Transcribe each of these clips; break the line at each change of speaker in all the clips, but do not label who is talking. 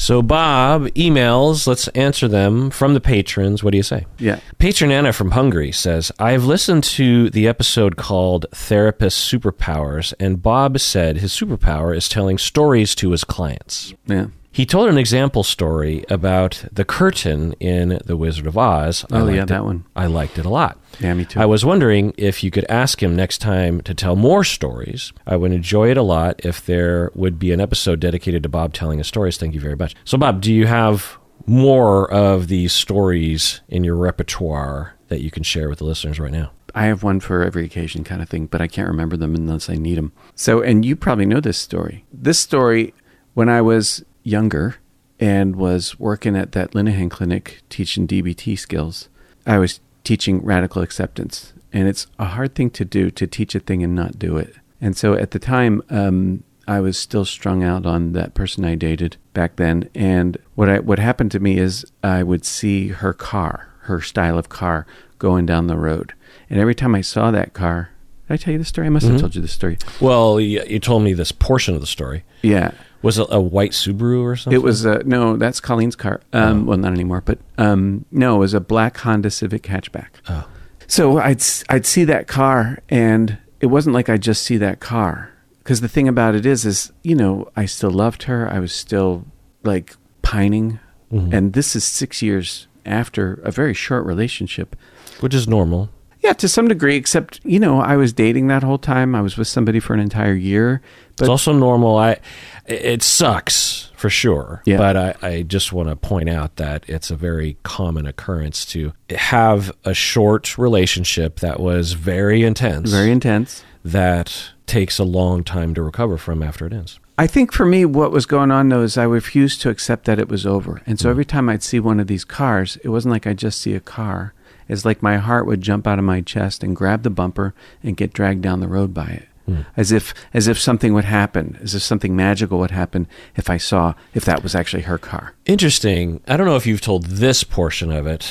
So, Bob, emails, let's answer them from the patrons. What do you say?
Yeah.
Patron Anna from Hungary says, I've listened to the episode called Therapist Superpowers, and Bob said his superpower is telling stories to his clients.
Yeah.
He told an example story about the curtain in The Wizard of Oz. I
Oh, yeah,
liked it-
that one.
I liked it a lot.
Yeah, me too.
I was wondering if you could ask him next time to tell more stories. I would enjoy it a lot if there would be an episode dedicated to Bob telling his stories. Thank you very much. So, Bob, do you have more of these stories in your repertoire that you can share with the listeners right now?
I have one for every occasion kind of thing, but I can't remember them unless I need them. So, and you probably know this story. This story, when I was younger and was working at that Linehan clinic teaching DBT skills, I was teaching radical acceptance. And it's a hard thing to do to teach a thing and not do it. And so at the time, um, I was still strung out on that person I dated back then. And what I, what happened to me is I would see her car, her style of car, going down the road. And every time I saw that car, did I tell you the story? I must have told you the story.
Well, you told me this portion of the story.
Yeah.
Was it a white Subaru or something?
It was uh, no, that's Colleen's car. Um, Well, not anymore, but um, no, it was a black Honda Civic hatchback.
Oh.
So I'd I'd see that car, and it wasn't like I just see that car. Because the thing about it is, is you know, I still loved her. I was still like pining, and this is six years after a very short relationship.
Which is normal.
Yeah, to some degree, except you know, I was dating that whole time. I was with somebody for an entire year. But it's
also normal. I it sucks for sure.
Yeah.
But I, I just want to point out that it's a very common occurrence to have a short relationship that was very intense.
very intense.
that takes a long time to recover from after it ends.
I think for me, what was going on though is I refused to accept that it was over. And so mm. every time I'd see one of these cars, it wasn't like I just see a car. It's like my heart would jump out of my chest and grab the bumper and get dragged down the road by it. Hmm. As if as if something would happen, as if something magical would happen if I saw if that was actually her car.
Interesting. I don't know if you've told this portion of it.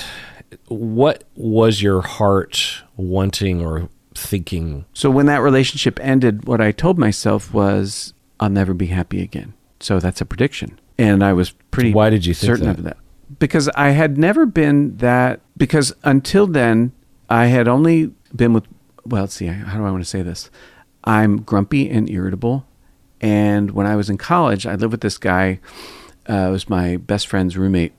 What was your heart wanting or thinking?
So when that relationship ended, what I told myself was I'll never be happy again. So that's a prediction. And I was pretty
Why did you think
certain
that?
of that? Because I had never been that because until then I had only been with well, let's see, how do I want to say this? I'm grumpy and irritable. And when I was in college, I lived with this guy. Uh, it was my best friend's roommate,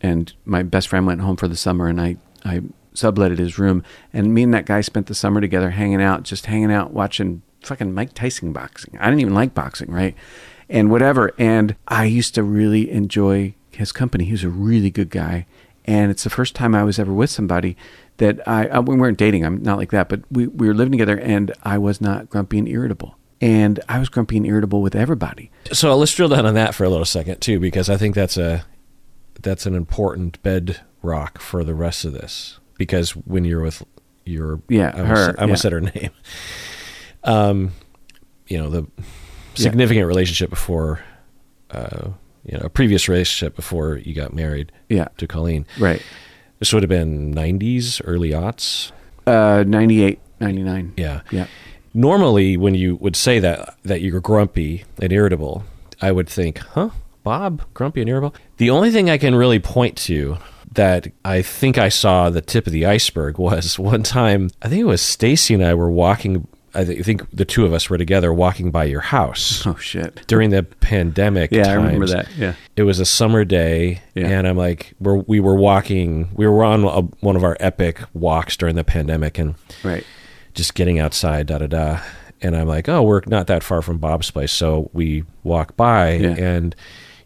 and my best friend went home for the summer, and I I subletted his room, and me and that guy spent the summer together, hanging out, just hanging out, watching fucking Mike Tyson boxing. I didn't even like boxing, right? And whatever. And I used to really enjoy his company. He was a really good guy, and it's the first time I was ever with somebody that I uh, we weren't dating. I'm not like that, but we we were living together, and I was not grumpy and irritable. And I was grumpy and irritable with everybody.
So let's drill down on that for a little second too, because I think that's a that's an important bedrock for the rest of this. Because when you're with your
Yeah,
I almost,
her,
I almost
yeah.
said her name. Um, you know the significant relationship before, uh, you know, a previous relationship before you got married
Yeah,
to Colleen.
right.
This would have been '90s, early aughts.
Uh, 98, 99.
Yeah.
Yeah.
Normally, when you would say that that you're grumpy and irritable, I would think, "Huh, Bob, grumpy and irritable." The only thing I can really point to that I think I saw the tip of the iceberg was one time. I think it was Stacy and I were walking. I thi- think the two of us were together walking by your house
Oh shit.
during the pandemic.
Yeah, I remember that. Yeah.
It was a summer day,
Yeah.
and I'm like, we're, we were walking. We were on a, one of our epic walks during the pandemic, and
Right.
just getting outside, da da da. And I'm like, oh, we're not that far from Bob's place. So we walk by,
Yeah.
and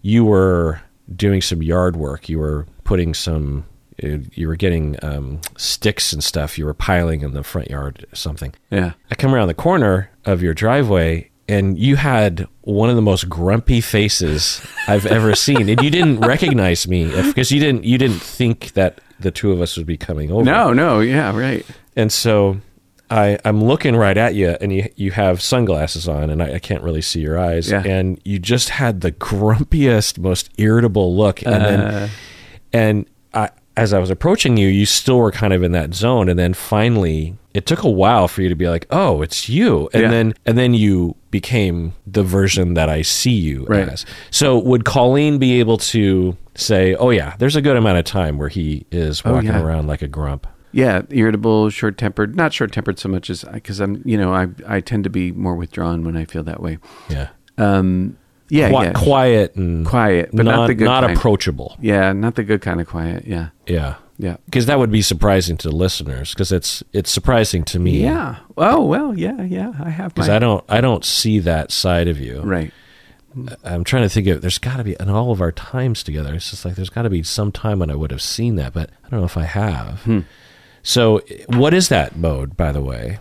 you were doing some yard work. You were putting some, uh, you were getting um, sticks and stuff. You were piling in the front yard or something.
Yeah.
I come around the corner of your driveway, and you had one of the most grumpy faces I've ever seen. And you didn't recognize me because you didn't you didn't think that the two of us would be coming over.
No, no. Yeah, right.
And so I, I'm looking right at you, and you you have sunglasses on, and I, I can't really see your eyes.
Yeah.
And you just had the grumpiest, most irritable look, and
Uh.
then and I as I was approaching you, you still were kind of in that zone, and then finally, it took a while for you to be like, "Oh, it's you," and
Yeah.
then and then you became the version that I see you
Right.
as. So, would Colleen be able to say, "Oh yeah, there's a good amount of time where he is
Oh,
walking
yeah.
around like a grump"?
Yeah, irritable, short tempered. Not short tempered so much as because I'm, you know, I I tend to be more withdrawn when I feel that way.
Yeah,
Um, yeah,
Qui-
yeah,
quiet and
quiet, but not, the good
not
kind.
approachable.
Yeah, not the good kind of quiet. Yeah,
Yeah.
yeah,
Because that would be surprising to listeners. Because it's it's surprising to me.
yeah. Oh well, yeah, yeah. I have
Because
my
I don't I don't see that side of you.
right.
I'm trying to think of there's got to be in all of our times together. It's just like there's got to be some time when I would have seen that, but I don't know if I have.
Hmm.
So, what is that mode, by the way?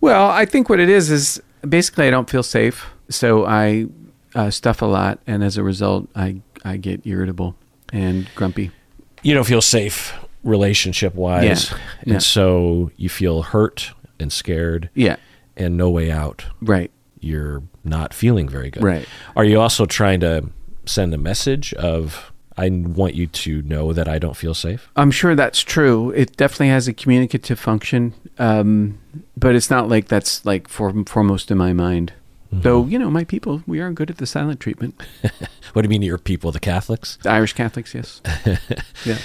Well, I think what it is is basically I don't feel safe, so I uh, stuff a lot, and as a result, I I get irritable and grumpy.
You don't feel safe relationship wise,
Yeah.
and
Yeah.
so you feel hurt and scared
Yeah,
and no way out.
right,
You're not feeling very good.
right.
Are you also trying to send a message of I want you to know that I don't feel safe?
I'm sure that's true. It definitely has a communicative function, um, but it's not like that's like for, foremost in my mind.
Mm-hmm.
Though you know, my people, we are good at the silent treatment.
What do you mean your people, the Catholics?
The Irish Catholics, yes. yeah.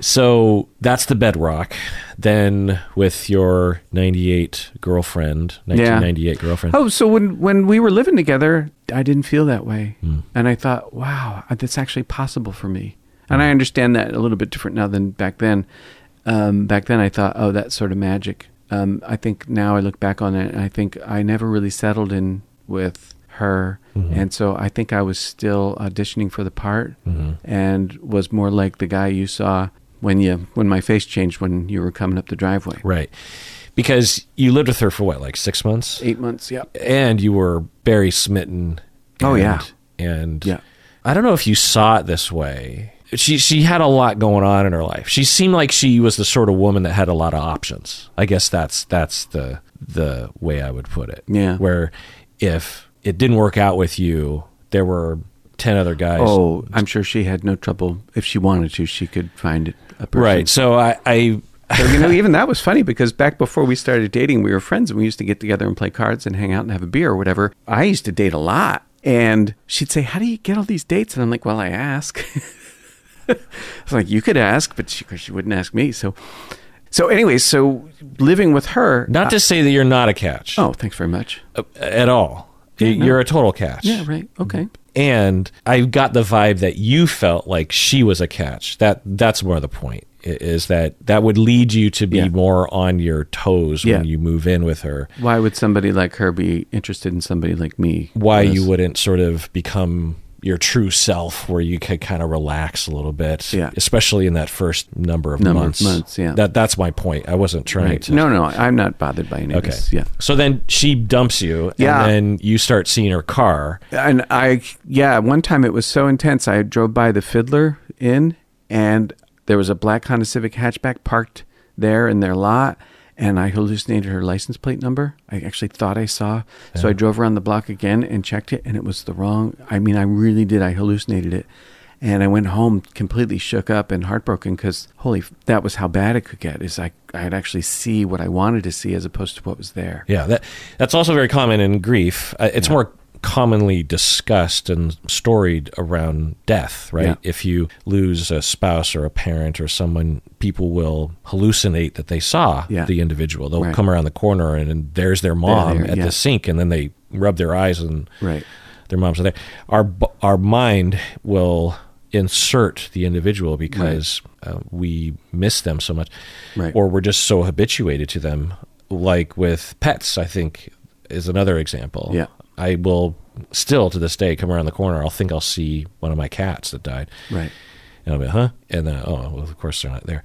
So that's the bedrock. Then with your 98 girlfriend, 1998 girlfriend.
Oh, so when when we were living together, I didn't feel that way,
Hmm.
and I thought, wow, that's actually possible for me. And I understand that a little bit different now than back then. Um, back then, I thought, oh, that's sort of magic. Um, I think now I look back on it, and I think I never really settled in with her,
Mhm.
and so I think I was still auditioning for the part,
Mhm.
and was more like the guy you saw when you when my face changed when you were coming up the driveway.
Right. Because you lived with her for what, like six months?
Eight months, yeah.
And you were very smitten.
Oh, yeah.
And
Yeah.
I don't know if you saw it this way. She she had a lot going on in her life. She seemed like she was the sort of woman that had a lot of options. I guess that's that's the the way I would put it.
Yeah.
Where if it didn't work out with you, there were ten other guys.
Oh, I'm sure she had no trouble. If she wanted to, she could find it. A person.
right. So I, I
So, you know, even that was funny because back before we started dating, we were friends and we used to get together and play cards and hang out and have a beer or whatever. I used to date a lot. And she'd say, How do you get all these dates? And I'm like, Well, I ask. I was like, You could ask, but she, she wouldn't ask me. So, so anyway, so living with her.
not to say that you're not a catch
Oh, thanks very much.
uh, at all.
Yeah, no.
You're a total catch.
Yeah, right. Okay.
and I got the vibe that you felt like she was a catch. That that's more the point. i- Is that that would lead you to be
Yeah.
more on your toes
Yeah.
when you move in with her.
Why would somebody like her be interested in somebody like me?
Why you wouldn't sort of become your true self, where you could kind of relax a little bit,
Yeah.
especially in that first number of
Number of
months.
months, yeah.
that that's my point. I wasn't trying
Right.
to.
No, no, I'm not bothered by any of
Okay.
this. Yeah.
So then she dumps you,
Yeah.
and then you start seeing her car.
And I, yeah, one time it was so intense. I drove by the Fiddler Inn, and there was a black Honda Civic hatchback parked there in their lot, and I hallucinated her license plate number. I actually thought I saw, so I drove around the block again and checked it, and it was the wrong. I mean, I really did. I hallucinated it, and I went home completely shook up and heartbroken because holy, that was how bad it could get. Is I I could actually see what I wanted to see as opposed to what was there.
Yeah, that that's also very common in grief. Uh, it's more commonly discussed and storied around death, right?
Yeah.
If you lose a spouse or a parent or someone, people will hallucinate that they saw
Yeah.
the individual. They'll
Right.
come around the corner and, and there's their mom
there,
at
yeah.
the sink, and then they rub their eyes and
Right.
their moms are there. Our our mind will insert the individual because uh, we miss them so much,
Right.
or we're just so habituated to them. Like with pets, I think is another example.
Yeah.
I will still to this day come around the corner. I'll think I'll see one of my cats that died,
Right.
and I'll be, huh? And then, oh, well, of course they're not there.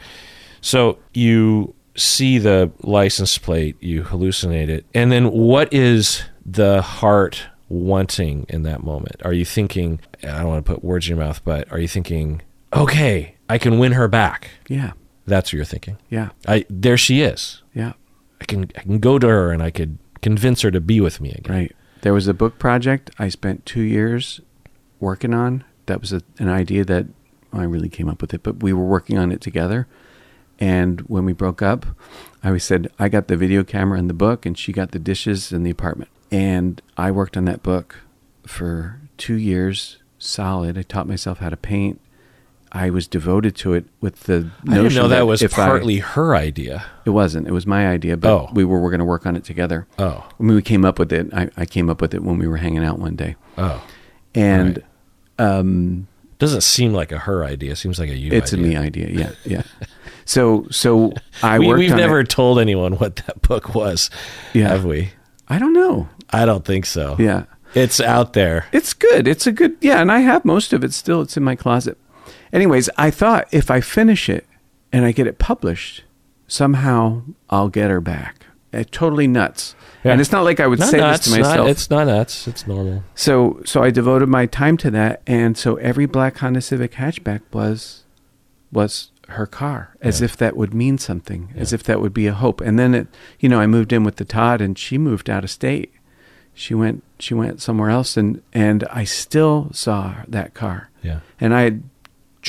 So you see the license plate, you hallucinate it. And then what is the heart wanting in that moment? Are you thinking, I don't want to put words in your mouth, but are you thinking, okay, I can win her back?
Yeah.
That's what you're thinking.
Yeah.
I there she is.
Yeah.
I can I can go to her and I could convince her to be with me again.
Right. There was a book project I spent two years working on. That was a, an idea that I really came up with it, but we were working on it together. And when we broke up, I said I got the video camera and the book, and she got the dishes and the apartment. And I worked on that book for two years solid. I taught myself how to paint. I was devoted to it with the
I didn't know that was
if I-
partly her idea.
it wasn't. It was my idea, but
Oh.
we were, were going to work on it together.
Oh,
I mean, we came up with it. I, I came up with it when we were hanging out one day,
oh,
and um,
doesn't seem like a her idea. It Seems like a you.
it's
idea.
a me idea. Yeah, yeah. So, so I
we,
worked
we've never
It.
told anyone what that book was,
Yeah.
have we?
I don't know.
I don't think so.
Yeah,
It's out there.
it's good. It's a good. Yeah, and I have most of it still. It's in my closet. Anyways, I thought if I finish it and I get it published, somehow I'll get her back. Uh, totally nuts.
Yeah.
And it's not like I would
Not
say
nuts.
this to myself.
Not, it's not nuts. It's normal.
So so I devoted my time to that, and so every black Honda Civic hatchback was was her car, as
Yeah.
if that would mean something, as if that would be a hope. And then it, you know, I moved in with the Todd, and she moved out of state. She went she went somewhere else, and and I still saw that car,
Yeah.
and I had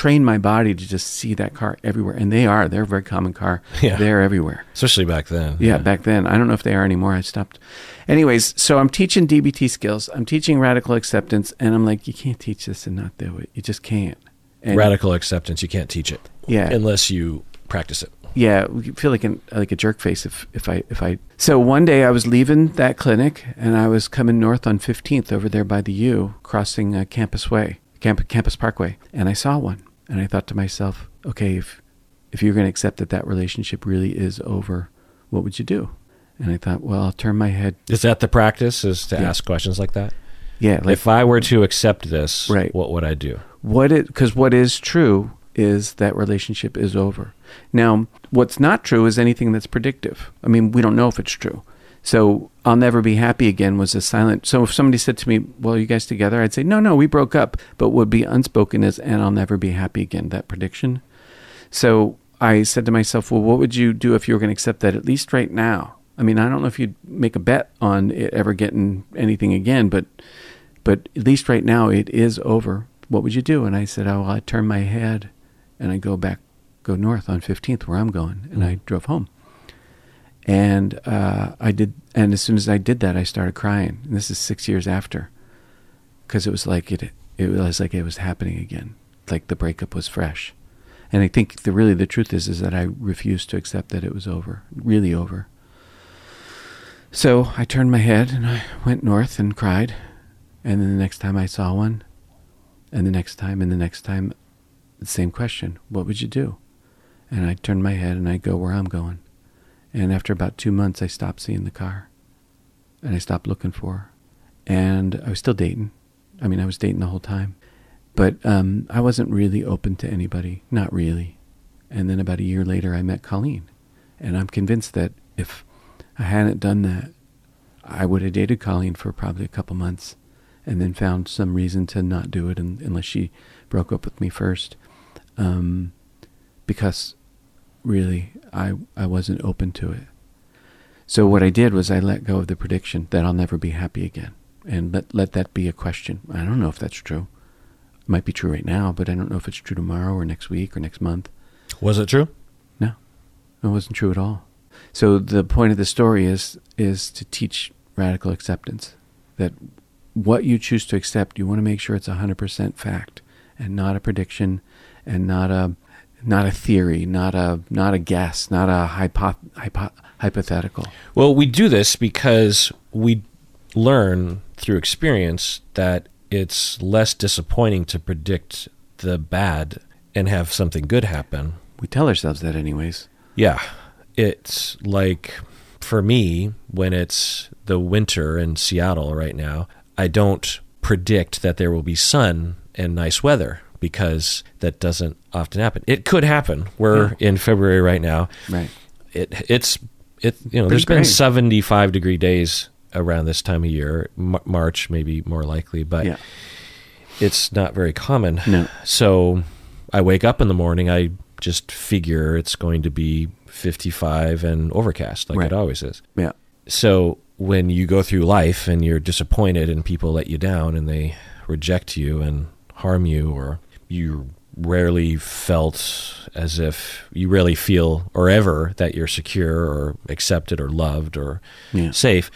trained my body to just see that car everywhere, and they are they're a very common car.
Yeah.
They're everywhere.
Especially back then.
Yeah, back then. I don't know if they are anymore. I stopped. Anyways, so I'm teaching DBT skills. I'm teaching radical acceptance, and I'm like, you can't teach this and not do it. You just can't. And
Radical acceptance. You can't teach it.
Yeah.
Unless you practice it.
Yeah, we feel like an like a jerk face if if I if I. So one day I was leaving that clinic, and I was coming north on 15th over there by the U, crossing uh, Campus Way, Camp, Campus Parkway, and I saw one, and I thought to myself, okay, if if you're going to accept that that relationship really is over, what would you do? And I thought, well, I'll turn my head.
Is that the practice? Is to
Yeah.
ask questions like that?
Yeah, like
if I were to accept this,
Right.
what would I do?
what it because what is true is that relationship is over now what's not true is anything that's predictive i mean we don't know if it's true so i'll never be happy again was a silent so if somebody said to me well are you guys together i'd say no no we broke up but would be unspoken is and i'll never be happy again that prediction so i said to myself well what would you do if you were going to accept that at least right now i mean i don't know if you'd make a bet on it ever getting anything again but but at least right now it is over. What would you do? And I said, oh, well, I'd turn my head and I'd go back, go north on 15th where I'm going. And I mm-hmm. drove home. And uh, I did, and as soon as I did that, I started crying. And this is six years after, because it was like it, it was like it was happening again, like the breakup was fresh. And I think the really the truth is is that I refused to accept that it was over, really over. So I turned my head and I went north and cried. And then the next time I saw one, and the next time, and the next time, the same question What would you do? And I turned my head and I go where I'm going. And after about two months, I stopped seeing the car. And I stopped looking for her. And I was still dating. I mean, I was dating the whole time. But um, I wasn't really open to anybody. Not really. And then about a year later, I met Colleen. And I'm convinced that if I hadn't done that, I would have dated Colleen for probably a couple months and then found some reason to not do it un unless she broke up with me first. Um, because really, I, I wasn't open to it. So what I did was I let go of the prediction that I'll never be happy again. And let, let that be a question. I don't know if that's true. It might be true right now, but I don't know if it's true tomorrow or next week or next month.
Was it true?
No, it wasn't true at all. So the point of the story is is to teach radical acceptance. That what you choose to accept, you want to make sure it's hundred percent fact and not a prediction, and not a not a theory, not a not a guess, not a hypo, hypo, hypothetical.
Well, we do this because we learn through experience that it's less disappointing to predict the bad and have something good happen.
We tell ourselves that, anyways.
Yeah. It's like for me, when it's the winter in Seattle right now, I don't predict that there will be sun and nice weather because that doesn't often happen. It could happen. We're in February right now.
Right.
It it's it you know
Pretty
there's been 75 degree days around this time of year. M- March maybe more likely, but
yeah.
it's not very common.
No.
So I wake up in the morning, I just figure it's going to be 55 and overcast like
Right.
it always is.
Yeah.
So when you go through life and you're disappointed and people let you down and they reject you and harm you or you're rarely felt as if you really feel or ever that you're secure or accepted or loved or
Yeah.
safe,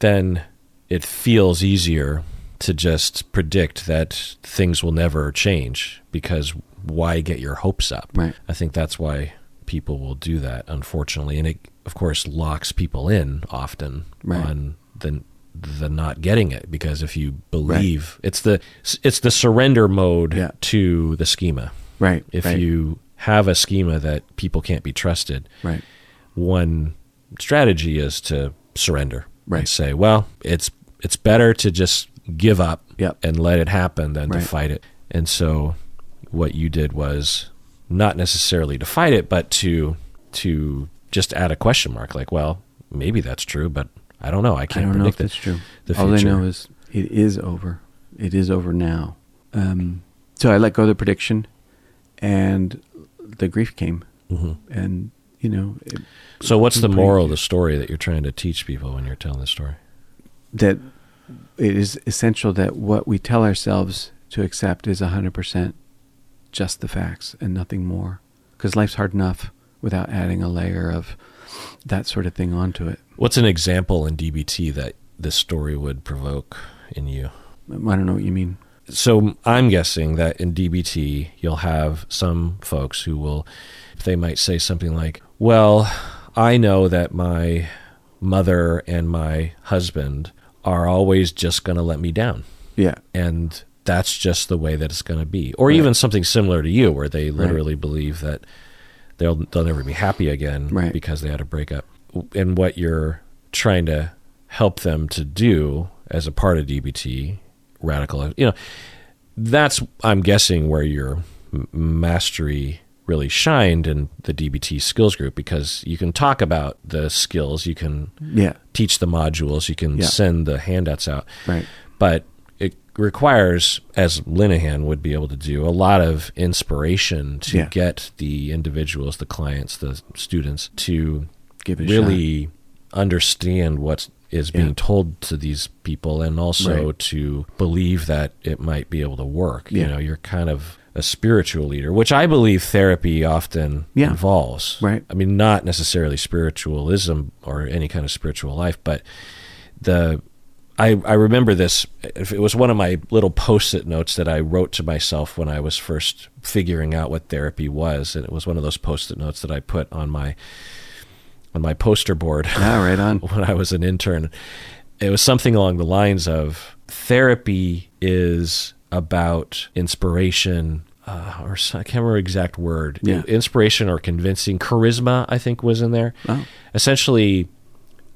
then it feels easier to just predict that things will never change because why get your hopes up?
Right.
I think that's why people will do that, unfortunately, and it of course locks people in often
Right.
on the the not getting it because if you believe it's the it's the surrender mode
Yeah.
to the schema.
Right.
If
right,
you have a schema that people can't be trusted,
Right.
one strategy is to surrender
Right.
and say, well, it's it's better to just give up
Yep.
and let it happen than
Right.
to fight it. And so what you did was not necessarily to fight it, but to to just add a question mark like, well, maybe that's true, but I don't know. I
I
can't
don't know if
predict
that's true.
the
All I know is it is over. It is over now. Um, so I let go of the prediction, and the grief came,
Mhm.
and you know it,
So what's the moral of the story that you're trying to teach people when you're telling the story?
that it is essential that what we tell ourselves to accept is hundred percent just the facts and nothing more, because life's hard enough without adding a layer of that sort of thing onto it.
What's an example in DBT that this story would provoke in you?
I don't know what you mean.
so I'm guessing that in DBT you'll have some folks who will they might say something like, "Well, I know that my mother and my husband are always just going to let me down."
Yeah.
And that's just the way that it's going to be. Or
Right.
even something similar to you where they literally believe that they'll they'll never be happy again
Right.
because they had a breakup. And what you're trying to help them to do as a part of DBT radical, you know, that's I'm guessing where your mastery really shined in the DBT skills group because you can talk about the skills, you can
Yeah.
teach the modules, you can
Yeah.
send the handouts out
Right.
but requires, as Linehan would be able to do, a lot of inspiration to
Yeah.
get the individuals, the clients, the students to
Give it a
really understand what is being
Yeah.
told to these people and also
Right.
to believe that it might be able to work. You know, you're kind of a spiritual leader, which I believe therapy often
Yeah.
involves.
Right.
I mean, not necessarily spiritualism or any kind of spiritual life, but the I, I remember this. It was one of my little post-it notes that I wrote to myself when I was first figuring out what therapy was, and it was one of those post-it notes that I put on my on my poster board
Ah, right on.
when I was an intern. It was something along the lines of therapy is about inspiration, uh, or I can't remember the exact word.
Yeah.
Inspiration or convincing. Charisma, I think, was in there.
Oh.
Essentially,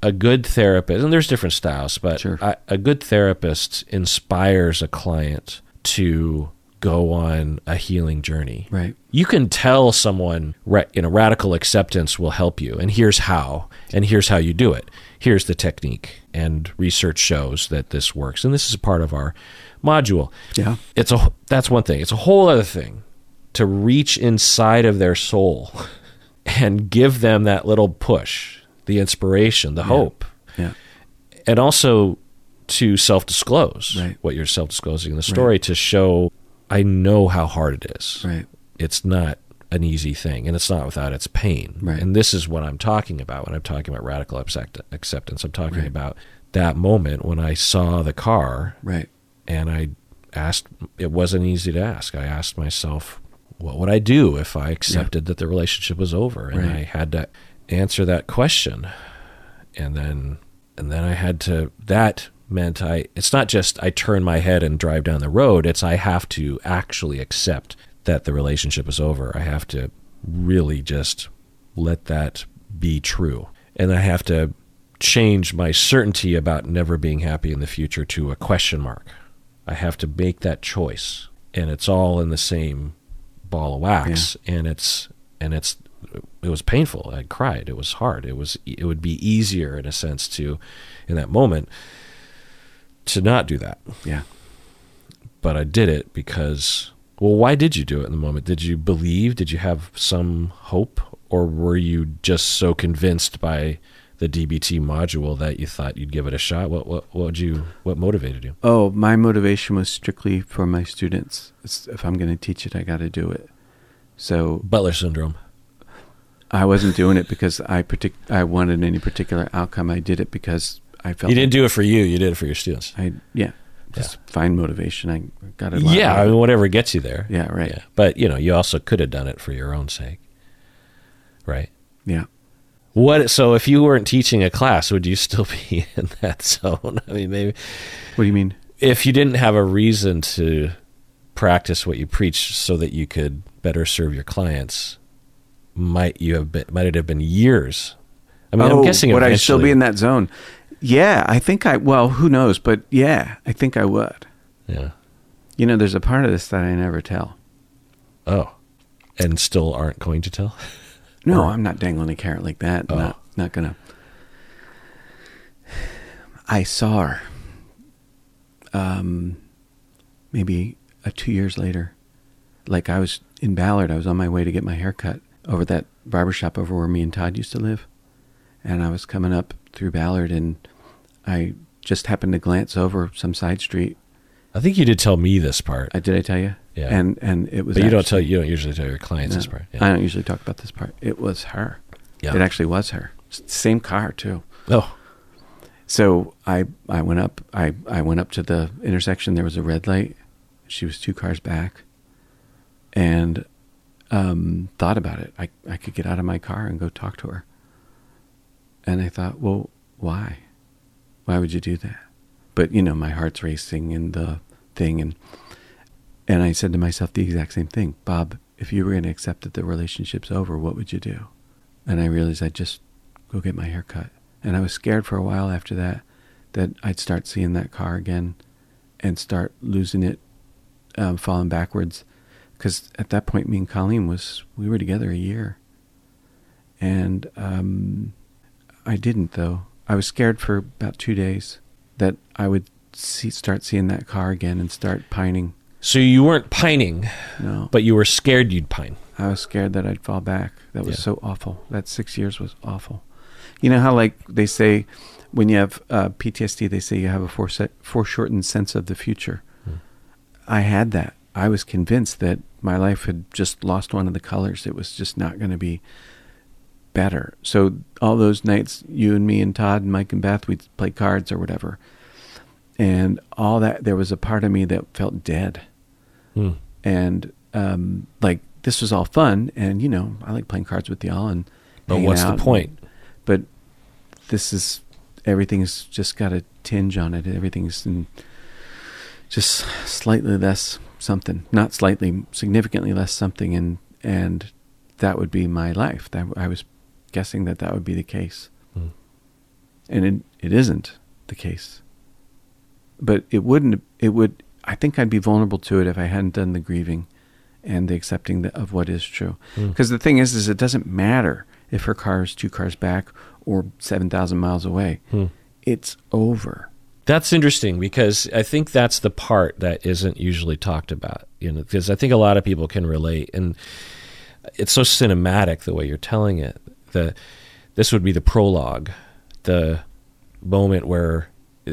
a good therapist, and there's different styles, but
Sure.
a, a good therapist inspires a client to go on a healing journey.
Right.
You can tell someone, you know, radical acceptance will help you, and here's how, and here's how you do it. Here's the technique, and research shows that this works, and this is a part of our module.
Yeah.
It's a that's one thing. It's a whole other thing to reach inside of their soul and give them that little push, the inspiration, the hope,
Yeah.
and also to self-disclose
Right.
what you're self-disclosing in the story to show I know how hard it is
Right.
it's not an easy thing and it's not without its pain.
Right.
And this is what I'm talking about when I'm talking about radical acceptance. I'm talking
Right.
about that moment when I saw the car
Right.
and I asked, it wasn't easy to ask. I asked myself, what would I do if I accepted that the relationship was over? And
Right.
I had to answer that question. And then, and then I had to, that meant I, it's not just I turn my head and drive down the road. It's I have to actually accept that the relationship is over. I have to really just let that be true. And I have to change my certainty about never being happy in the future to a question mark. I have to make that choice. And it's all in the same ball of wax and it's and it's it was painful. I cried. It was hard. It was it would be easier in a sense to in that moment to not do that.
Yeah.
But I did it because well, why did you do it in the moment? Did you believe? Did you have some hope or were you just so convinced by the DBT module that you thought you'd give it a shot? What what what would you what motivated you?
Oh, my motivation was strictly for my students. It's, if I'm going to teach it, I got to do it. So
Butler syndrome.
I wasn't doing it because I partic- I wanted any particular outcome. I did it because I felt
You didn't do it for you. You did it for your students.
I yeah, just find motivation. I got it.
Yeah, I mean, whatever gets you there.
yeah, right.
Yeah. But you know, you also could have done it for your own sake, right?
Yeah.
What? So if you weren't teaching a class, would you still be in that zone? I mean, maybe
What do you mean?
if you didn't have a reason to practice what you preach so that you could better serve your clients, might you have been? Might it have been years? I mean, I'm guessing.
Oh, would I still be in that zone? Yeah, I think I. Well, who knows? But yeah, I think I would.
Yeah.
You know, there's a part of this that I never tell.
Oh, and still aren't going to tell.
No,
Or-
I'm not dangling a carrot like that.
Oh.
Not not gonna. I saw her. Um, maybe uh, two years later, like I was in Ballard. I was on my way to get my hair cut over that barber shop over where me and Todd used to live, and I was coming up through Ballard, and I just happened to glance over some side street.
I think you did tell me this part,
Uh, did I tell you?
Yeah.
And and it was.
but you don't tell. You don't usually tell your clients
no,
this part.
I don't usually talk about this part. It was her.
Yeah.
It actually was her. Same car too.
Oh,
So I I went up I, I went up to the intersection. There was a red light. She was two cars back, and um, thought about it. I I could get out of my car and go talk to her. And I thought, well, why? Why would you do that? But you know, my heart's racing and the thing, and and I said to myself the exact same thing, Bob. If you were going to accept that the relationship's over, what would you do? And I realized I'd just go get my hair cut. And I was scared for a while after that that I'd start seeing that car again and start losing it, um, falling backwards. Because at that point, me and Colleen was we were together a year, and um, I didn't though. I was scared for about two days that I would see, start seeing that car again and start pining.
so you weren't pining,
No,
but you were scared you'd pine.
I was scared that I'd fall back. That was
Yeah.
so awful. That six years was awful. You know how, like, they say when you have uh, PTSD, they say you have a forese- foreshortened sense of the future. I had that. I was convinced that my life had just lost one of the colors. It was just not going to be better. So all those nights, you and me and Todd and Mike and Beth, we'd play cards or whatever. And all that, there was a part of me that felt dead
Hmm.
and um, like this was all fun, and you know I like playing cards with y'all and.
But what's the point?
But this is everything's just got a tinge on it. Everything's in just slightly less something, not slightly, significantly less something, and and that would be my life. That I was guessing that that would be the case,
Hmm.
and it it isn't the case. But it wouldn't. It would. I think I'd be vulnerable to it if I hadn't done the grieving and the accepting the, of what is true.
Hmm.
Because the thing is, is it doesn't matter if her car is two cars back or seven thousand miles away.
Hmm.
It's over.
That's interesting because I think that's the part that isn't usually talked about. You know, because I think a lot of people can relate, and it's so cinematic the way you're telling it. The this would be the prologue, the moment where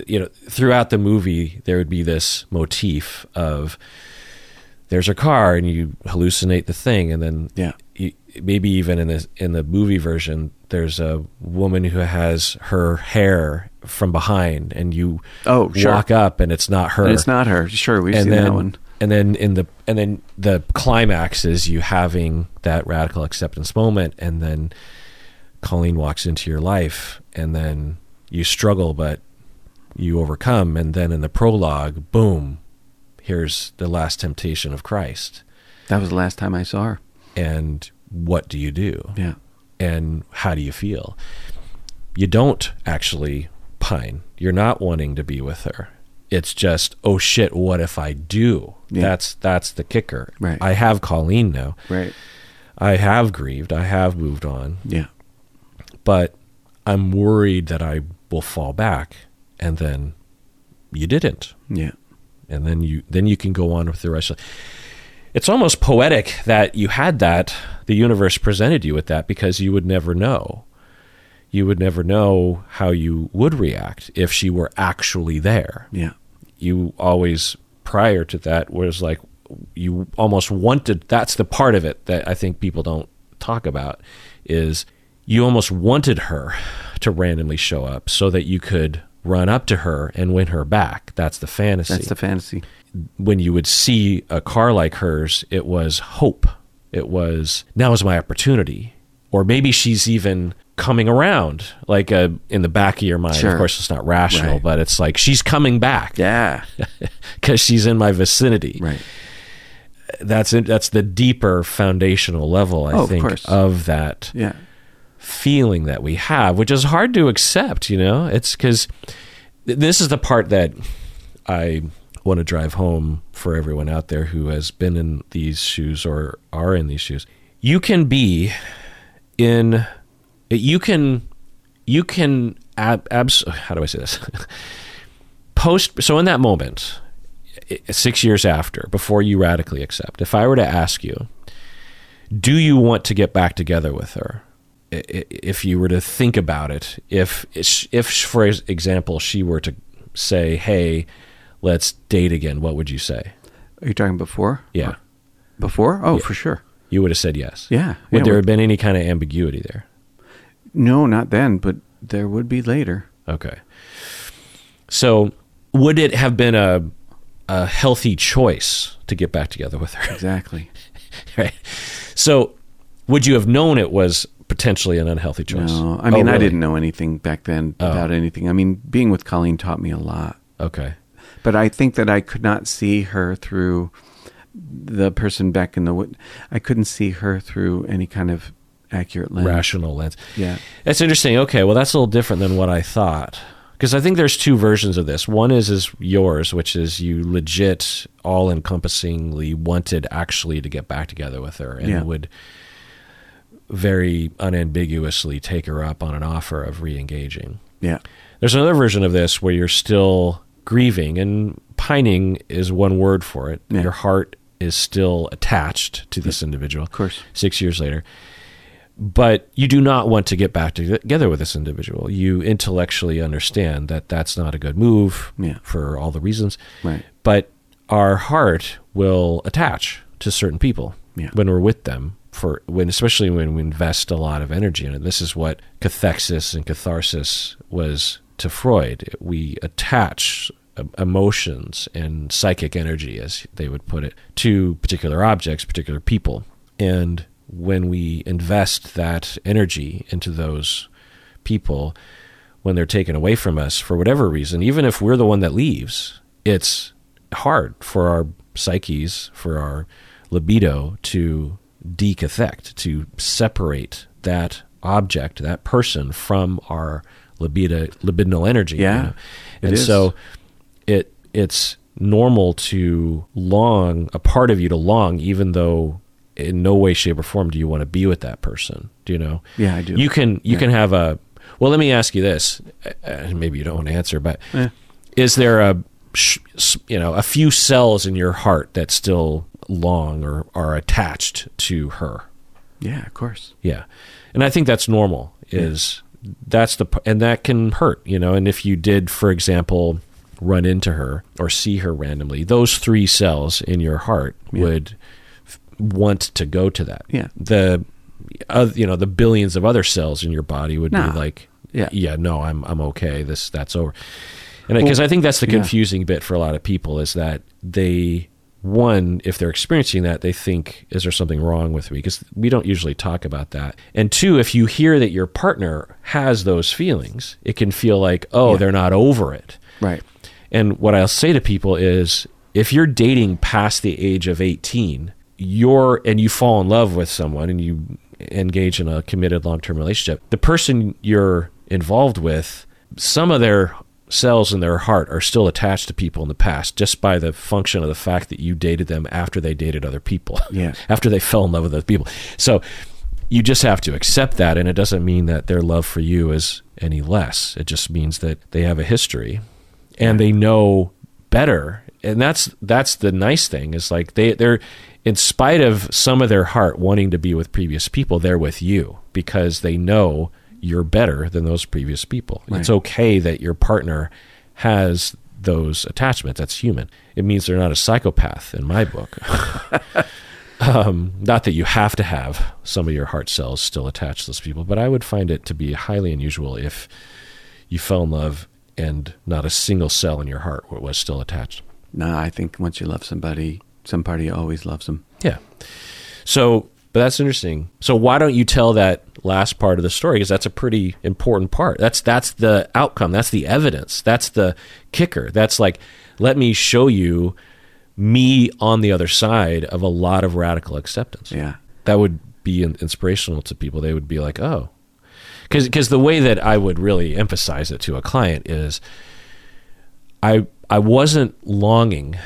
you know throughout the movie there would be this motif of there's a car and you hallucinate the thing, and then
Yeah.
you, maybe even in the in the movie version, there's a woman who has her hair from behind, and you
Oh, sure.
walk up, and it's not her.
And it's not her. Sure, we've
and
seen
then,
that one.
And then in the and then the climax is you having that radical acceptance moment, and then Colleen walks into your life, and then you struggle, but you overcome, and then in the prologue, boom, here's the last temptation of Christ,
That was the last time I saw her.
and what do you do?
Yeah.
and how do you feel? You don't actually pine. You're not wanting to be with her. It's just, oh shit, what if I do?
Yeah.
That's that's the kicker.
Right.
I have Colleen now.
Right.
I have grieved. I have moved on,
Yeah.
but I'm worried that I will fall back and then you didn't.
Yeah.
And then you then you can go on with the rest of it's almost poetic that you had that the universe presented you with that because you would never know you would never know how you would react if she were actually there.
Yeah.
You always, prior to that, was like, you almost wanted, that's the part of it that I think people don't talk about, is you almost wanted her to randomly show up so that you could run up to her and win her back. That's the fantasy
That's the fantasy.
when you would see a car like hers, it was hope. It was now is my opportunity, or maybe she's even coming around, like uh, in the back of your mind.
Sure.
Of course, it's not rational,
Right.
but it's like she's coming back
Yeah.
because she's in my vicinity.
right.
That's it. That's the deeper foundational level, I
Oh,
think,
course.
of that
Yeah.
feeling that we have, which is hard to accept. You know, it's because this is the part that I want to drive home for everyone out there who has been in these shoes or are in these shoes. You can be in, you can, you can ab, abs, how do I say this? Post. So in that moment, six years after, before you radically accept, if I were to ask you, do you want to get back together with her? If you were to think about it, if if for example she were to say, "Hey, let's date again," what would you say?
Are you talking before?
Yeah,
Before? Oh,
Yeah.
for sure.
you would have said yes.
Yeah.
Would
Yeah,
there have been any kind of ambiguity there?
No, not then, but there would be later.
Okay. So, would it have been a a healthy choice to get back together with her?
Exactly.
right. So, would you have known it was potentially an unhealthy choice?
No, I mean,
Oh,
I didn't know anything back then
Oh.
about anything. I mean, being with Colleen taught me a lot.
Okay.
But I think that I could not see her through the person back in the wood. I couldn't see her through any kind of accurate lens.
Rational lens.
Yeah.
That's interesting. Okay, well, that's a little different than what I thought. Because I think there's two versions of this. One is is yours, which is you legit, all encompassingly wanted actually to get back together with her and
Yeah.
would very unambiguously take her up on an offer of re-engaging.
Yeah.
There's another version of this where you're still grieving, and pining is one word for it.
Yeah.
Your heart is still attached to this individual.
Of course.
Six years later. But you do not want to get back together with this individual. You intellectually understand that that's not a good move
Yeah.
for all the reasons.
Right.
But our heart will attach to certain people
Yeah.
when we're with them for when especially when we invest a lot of energy in it. This is what cathexis and catharsis was to Freud. We attach uh, emotions and psychic energy, as they would put it, to particular objects, particular people. And when we invest that energy into those people, when they're taken away from us for whatever reason, even if we're the one that leaves, it's hard for our psyches, for our libido to decathect, to separate that object, that person from our libido, libidinal energy. you
Yeah,
know? and so it it's normal to long a part of you to long, even though in no way, shape, or form do you want to be with that person. Do you know?
Yeah, I do.
You can you
Yeah.
can have a. Well, let me ask you this. Uh, maybe you don't want to answer, but
Eh.
is there a you know a few cells in your heart that still long or are attached to her?
Yeah, of course.
Yeah, and I think that's normal. Is that's the and that can hurt, you know. And if you did, for example, run into her or see her randomly, those three cells in your heart
Yeah.
would want to go to that.
Yeah.
The, uh, you know, the billions of other cells in your body would
Nah.
be like,
Yeah.
yeah, no, I'm I'm okay. This that's over. And because I think that's the
yeah.
confusing bit for a lot of people is that they one if they're experiencing that they think is there something wrong with me because we don't usually talk about that and two if you hear that your partner has those feelings it can feel like oh
Yeah.
they're not over it
Right.
and what I'll say to people is if you're dating past the age of 18, you're and you fall in love with someone and you engage in a committed long-term relationship, the person you're involved with, some of their cells in their heart are still attached to people in the past just by the function of the fact that you dated them after they dated other people.
Yeah.
after they fell in love with other people. So you just have to accept that and it doesn't mean that their love for you is any less. It just means that they have a history and they know better and that's that's the nice thing is like they they're in spite of some of their heart wanting to be with previous people they're with you because they know you're better than those previous people.
Right.
It's okay that your partner has those attachments. That's human. It means they're not a psychopath in my book. um, not that you have to have some of your heart cells still attached to those people, but I would find it to be highly unusual if you fell in love and not a single cell in your heart was still attached.
No, I think once you love somebody, some part of you always loves them.
Yeah. So, but that's interesting. So why don't you tell that last part of the story? Because that's a pretty important part. That's that's the outcome. That's the evidence. That's the kicker. That's like, let me show you me on the other side of a lot of radical acceptance.
Yeah.
That would be inspirational to people. They would be like, oh, because because the way that I would really emphasize it to a client is, I I wasn't longing.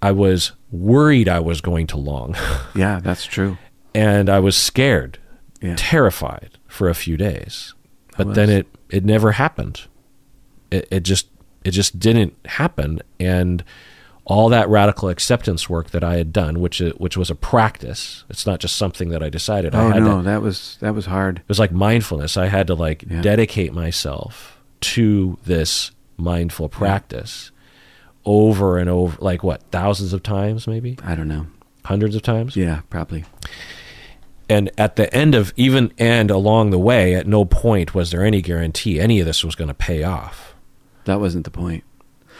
I was worried I was going to long.
Yeah, that's true.
and I was scared,
Yeah.
terrified for a few days. But then it it never happened. It it just it just didn't happen and all that radical acceptance work that I had done, which uh, which was a practice. It's not just something that I decided. I
Oh
had
no,
to,
that was that was hard.
it was like mindfulness. I had to like
Yeah.
dedicate myself to this mindful practice over and over like what, thousands of times maybe?
I don't know.
Hundreds of times?
Yeah, probably.
and at the end of even and along the way at no point was there any guarantee any of this was going to pay off
That wasn't the point.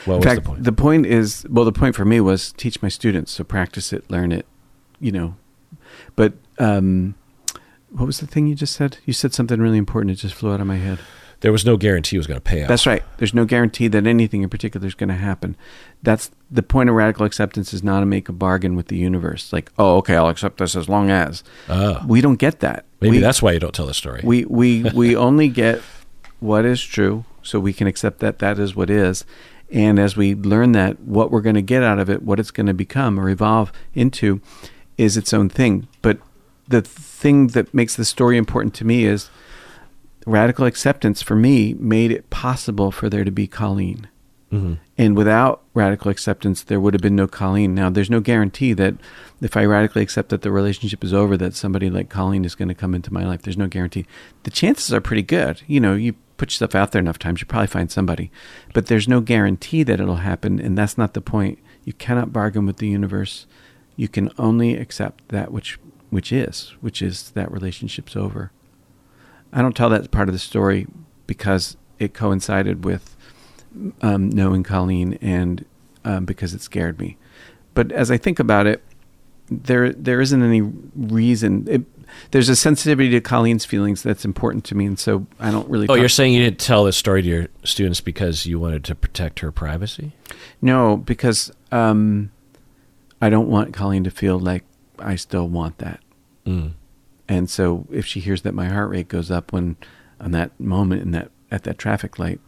what
In
was
fact,
the point
the point is well, the point for me was teach my students, so practice it, learn it, you know. But um, what was the thing you just said? You said something really important. It just flew out of my head.
There was no guarantee it was going to pay off
That's right. There's no guarantee that anything in particular is going to happen. That's the point of radical acceptance is not to make a bargain with the universe. Like, oh, okay, I'll accept this as long as.
Oh.
We don't get that.
maybe
we,
that's why you don't tell the story
we we we only get what is true, so we can accept that that is what is. And as we learn that, what we're going to get out of it, what it's going to become or evolve into, is its own thing. But the thing that makes the story important to me is radical acceptance for me made it possible for there to be Colleen.
hmm
And without radical acceptance, there would have been no Colleen. Now, there's no guarantee that if I radically accept that the relationship is over, that somebody like Colleen is going to come into my life. There's no guarantee. The chances are pretty good. You know, you put yourself out there enough times, you probably find somebody. But there's no guarantee that it'll happen, and that's not the point. You cannot bargain with the universe. You can only accept that which which is, which is that relationship's over. I don't tell that part of the story because it coincided with um, knowing Colleen and um, because it scared me. But as I think about it, there there isn't any reason. It, there's a sensitivity to Colleen's feelings that's important to me, and so I don't really.
oh you're saying you didn't tell this story to your students because you wanted to protect her privacy
no, because um, I don't want Colleen to feel like I still want that.
mm.
And so if she hears that my heart rate goes up when on that moment in that at that traffic light,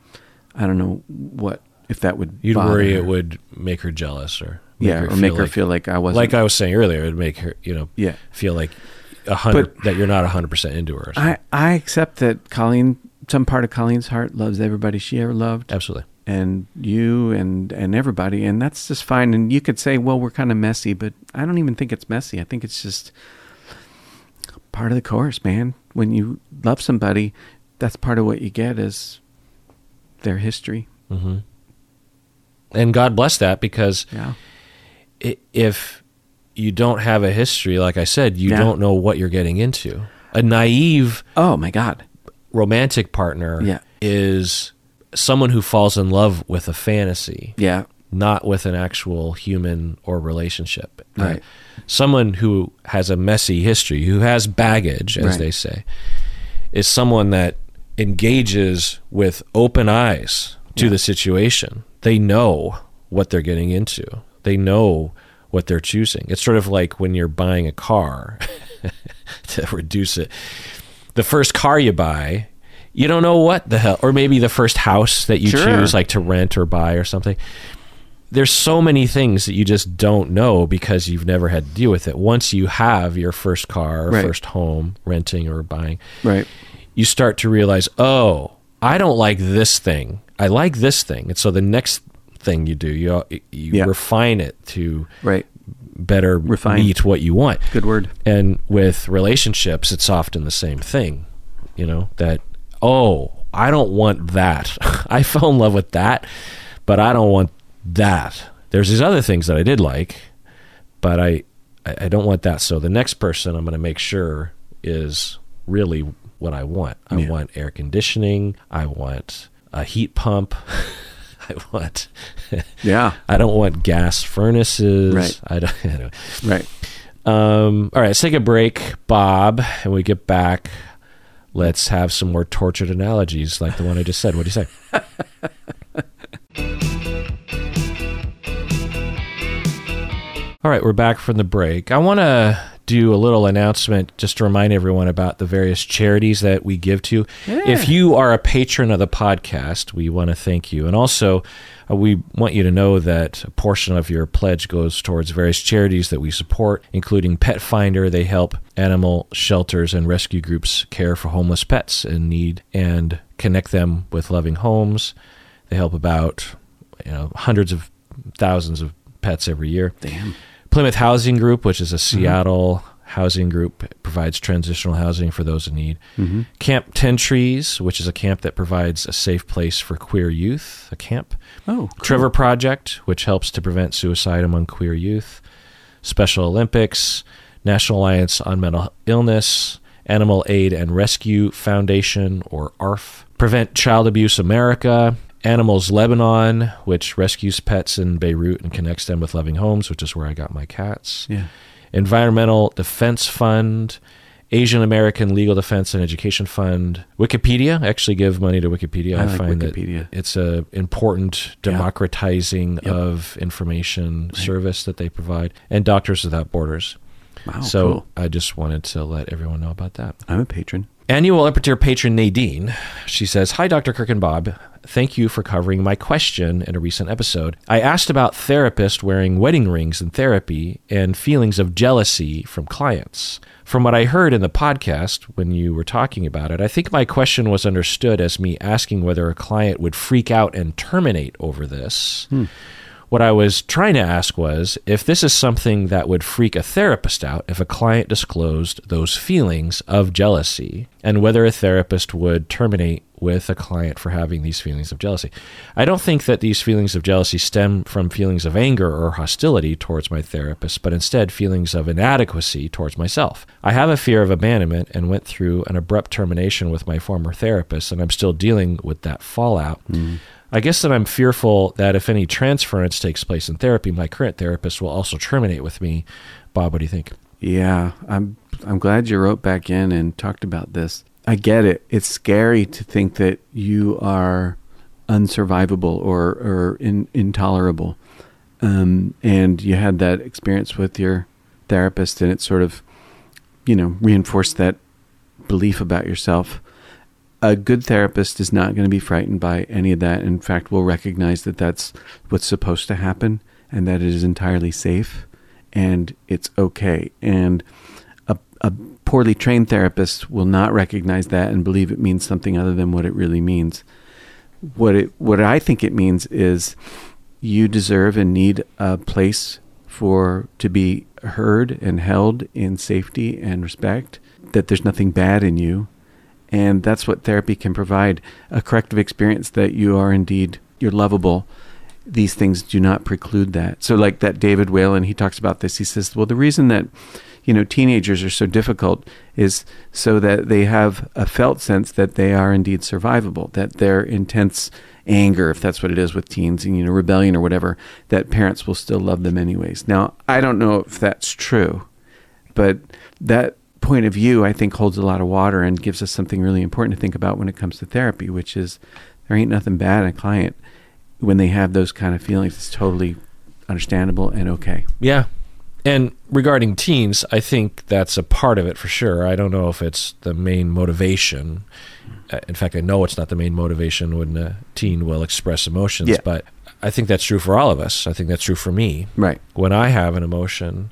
I don't know what if that would
you'd worry
her.
it would make her jealous or
yeah or make her
like,
feel like I wasn't
like i was saying earlier it would make her you know
yeah.
feel like a hundred that you're not a hundred percent into her.
I I accept that Colleen some part of Colleen's heart loves everybody she ever loved.
Absolutely.
And you and and everybody and that's just fine. And you could say well we're kind of messy but I don't even think it's messy. I think it's just part of the course man when you love somebody that's part of what you get is their history
hmm And God bless that because
yeah
if you don't have a history, like I said, you
Yeah.
don't know what you're getting into. A naive
oh my god
romantic partner
Yeah.
is someone who falls in love with a fantasy,
yeah
not with an actual human or relationship. Uh,
Right.
Someone who has a messy history, who has baggage, as
Right.
they say, is someone that engages with open eyes to
Yeah.
the situation. They know what they're getting into. They know what they're choosing. It's sort of like when you're buying a car to reduce it. The first car you buy, you don't know what the hell, or maybe the first house that you
Sure.
choose, like to rent or buy or something. There's so many things that you just don't know because you've never had to deal with it. Once you have your first car,
Right.
first home, renting or buying,
right
you start to realize, oh, I don't like this thing. I like this thing. And so the next thing you do, you you
Yeah.
refine it to
right
better
Refine.
meet what you want.
good word
And with relationships, it's often the same thing. You know that oh, I don't want that. I fell in love with that, but I don't want that. There's these other things that I did like, but I, I I don't want that. So the next person I'm going to make sure is really what I want. I
Yeah.
want air conditioning. I want a heat pump. I want.
Yeah.
I don't want gas furnaces.
Right.
I don't. Anyway.
Right.
Um, all right, let's take a break, Bob, and we get back. Let's have some more tortured analogies like the one I just said. What do you say? All right, we're back from the break. I want to do a little announcement just to remind everyone about the various charities that we give to. If you are a patron of the podcast, we want to thank you. And also, uh, we want you to know that a portion of your pledge goes towards various charities that we support, including Petfinder. They help animal shelters and rescue groups care for homeless pets in need and connect them with loving homes. They help about you know hundreds of thousands of pets every year.
Damn.
Plymouth Housing Group, which is a mm-hmm. Seattle housing group, provides transitional housing for those in need. Mm-hmm. Camp Ten Trees, which is a camp that provides a safe place for queer youth, a camp.
Oh, cool.
Trevor Project, which helps to prevent suicide among queer youth. Special Olympics, National Alliance on Mental Illness, Animal Aid and Rescue Foundation, or ARF. Prevent Child Abuse America, Animals Lebanon, which rescues pets in Beirut and connects them with loving homes, which is where I got my cats.
Yeah.
Environmental Defense Fund, Asian American Legal Defense and Education Fund, Wikipedia. I actually give money to Wikipedia.
I like
find
Wikipedia.
that it's a important democratizing of information service that they provide, and Doctors Without Borders.
Wow.
so
cool.
I just wanted to let everyone know about that.
I'm a patron.
Annual Epicure patron Nadine, she says, Hi, Dr. Kirk and Bob. Thank you for covering my question in a recent episode. I asked about therapists wearing wedding rings in therapy and feelings of jealousy from clients. From what I heard in the podcast when you were talking about it, I think my question was understood as me asking whether a client would freak out and terminate over this. Hmm. What I was trying to ask was if this is something that would freak a therapist out if a client disclosed those feelings of jealousy, and whether a therapist would terminate with a client for having these feelings of jealousy. I don't think that these feelings of jealousy stem from feelings of anger or hostility towards my therapist, but instead feelings of inadequacy towards myself. I have a fear of abandonment and went through an abrupt termination with my former therapist, and I'm still dealing with that fallout. Mm-hmm. I guess that I'm fearful that if any transference takes place in therapy, my current therapist will also terminate with me. Bob, what do you think?
Yeah, I'm I'm glad you wrote back in and talked about this. I get it. It's scary to think that you are unsurvivable or or in, intolerable. Um, and you had that experience with your therapist, and it sort of, you know, reinforced that belief about yourself. A good therapist is not going to be frightened by any of that. In fact, will recognize that that's what's supposed to happen, and that it is entirely safe, and it's okay. And a, a poorly trained therapists will not recognize that and believe it means something other than what it really means. What it what I think it means is you deserve and need a place for to be heard and held in safety and respect that there's nothing bad in you and that's what therapy can provide a corrective experience that you are indeed you're lovable. These things do not preclude that. So like that david whalen he talks about this. He says well the reason that you know teenagers are so difficult is so that they have a felt sense that they are indeed survivable that their intense anger if that's what it is with teens and you know rebellion or whatever that parents will still love them anyways. Now i don't know if that's true but that point of view i think holds a lot of water and gives us something really important to think about when it comes to therapy which is there ain't nothing bad in a client when they have those kind of feelings. It's totally understandable and okay.
Yeah. And regarding teens, I think that's a part of it for sure. I don't know if it's the main motivation. Uh, In fact, I know it's not the main motivation when a teen will express emotions,
Yeah.
but I think that's true for all of us. I think that's true for me.
right
when I have an emotion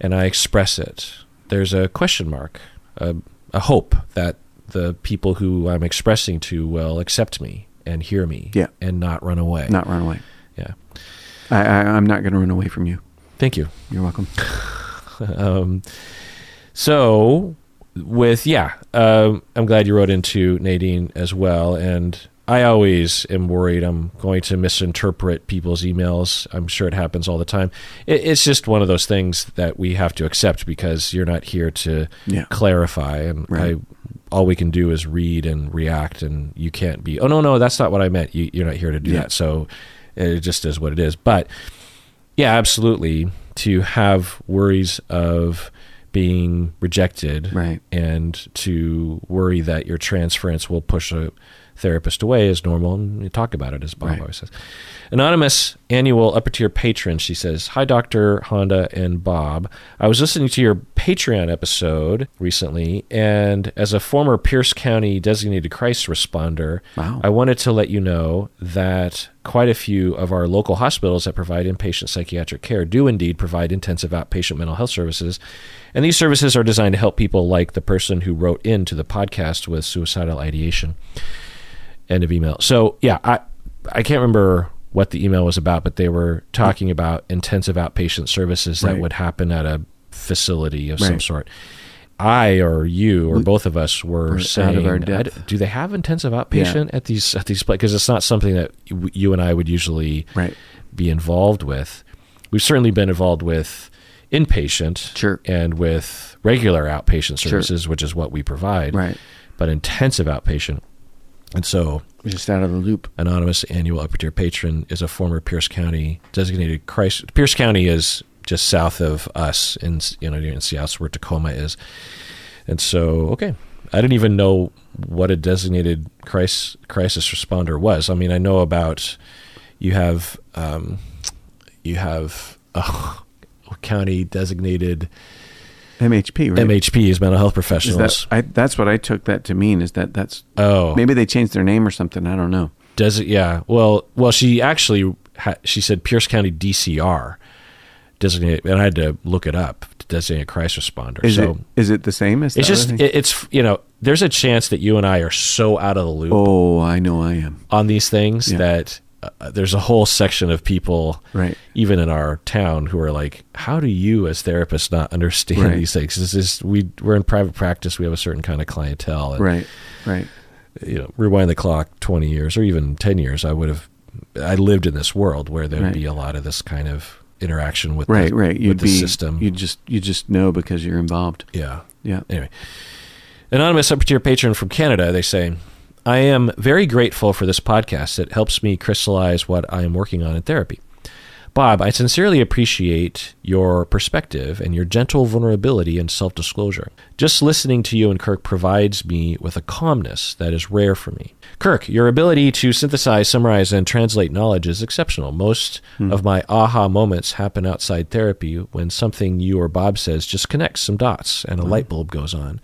and I express it, there's a question mark, a, a hope that the people who I'm expressing to will accept me and hear me
Yeah.
and not run away.
not run away
Yeah.
I, I, i'm not going to run away from you
Thank you.
you're welcome
Um, so with yeah, um, I'm glad you wrote into Nadine as well, and I always am worried I'm going to misinterpret people's emails. I'm sure it happens all the time. It, it's just one of those things that we have to accept because you're not here to
Yeah.
clarify, and
Right.
I, all we can do is read and react, and you can't be. Oh no, no, that's not what I meant. You, you're not here to do
Yeah.
that. So it just is what it is. But yeah, absolutely. To have worries of being rejected
Right.
and to worry that your transference will push a therapist away is normal and you talk about it as bob
Right.
always says anonymous annual upper tier patron she says hi dr honda and bob i was listening to your patreon episode recently and as a former pierce county designated crisis responder
Wow.
i wanted to let you know that quite a few of our local hospitals that provide inpatient psychiatric care do indeed provide intensive outpatient mental health services. And these services are designed to help people like the person who wrote into the podcast with suicidal ideation. End of email. So, yeah, I, I can't remember what the email was about, but they were talking about intensive outpatient services that
Right.
would happen at a facility of some sort. I or you or both of us were
We're out
saying,
of our depth.
do they have intensive outpatient at these at these places? Because it's not something that you- and I would usually
Right.
be involved with. We've certainly been involved with inpatient
Sure.
and with regular outpatient
Sure.
services, which is what we provide.
Right.
But intensive outpatient. And so,
Just out of the loop.
anonymous annual upper tier patron is a former Pierce County designated crisis. Pierce County is just south of us in you know in Seattle, where Tacoma is. And so, okay, I didn't even know what a designated crisis crisis responder was. I mean, I know about you have um, you have a county designated
MHP, right?
is mental health
Is
professionals.
that, I, that's what I took that to mean. Is that that's
oh,
maybe they changed their name or something? I don't know.
Does it? Yeah. Well, well, she actually ha- she said Pierce County DCR designated, and I had to look it up to designate a crisis responder.
Is
so
it is it the same as?
it's just it, it's you know there's a chance that you and I are so out of the loop
oh, I know I am.
on these things
Yeah.
that uh, there's a whole section of people,
Right.
even in our town, who are like, "How do you, as therapists, not understand
Right.
these things?" This is we we're in private practice. We have a certain kind of clientele, and
Right. Right.
you know, rewind the clock 20 years or even 10 years, I would have, I lived in this world where there'd
Right.
be a lot of this kind of interaction with
Right.
the,
Right. You'd
the
be
system.
You just you just know because you're involved.
yeah.
Yeah.
Anyway, anonymous upper tier patron from Canada, they say, I am very grateful for this podcast. It helps me crystallize what I am working on in therapy. Bob, I sincerely appreciate your perspective and your gentle vulnerability and self disclosure. Just listening to you and Kirk provides me with a calmness that is rare for me. Kirk, your ability to synthesize, summarize, and translate knowledge is exceptional. Most hmm. of my aha moments happen outside therapy when something you or Bob says just connects some dots and a hmm. light bulb goes on.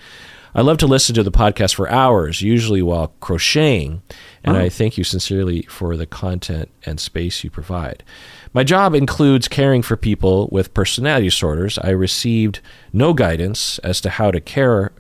I love to listen to the podcast for hours, usually while crocheting, and oh. I thank you sincerely for the content and space you provide. My job includes caring for people with personality disorders. I received no guidance as to how to care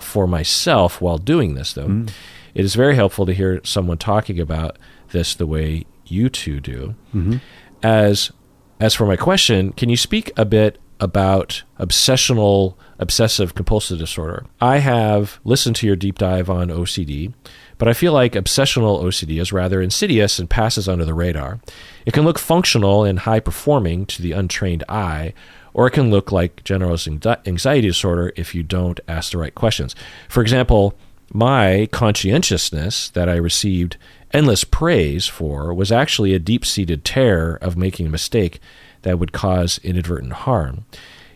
for myself while doing this, though. Mm. It is very helpful to hear someone talking about this the way you two do. Mm-hmm. As as for my question, can you speak a bit about obsessional obsessive compulsive disorder? I have listened to your deep dive on OCD, but I feel like obsessional OCD is rather insidious and passes under the radar. It can look functional and high performing to the untrained eye, or it can look like generalized anxiety disorder if you don't ask the right questions. For example, my conscientiousness that I received endless praise for was actually a deep seated terror of making a mistake that would cause inadvertent harm.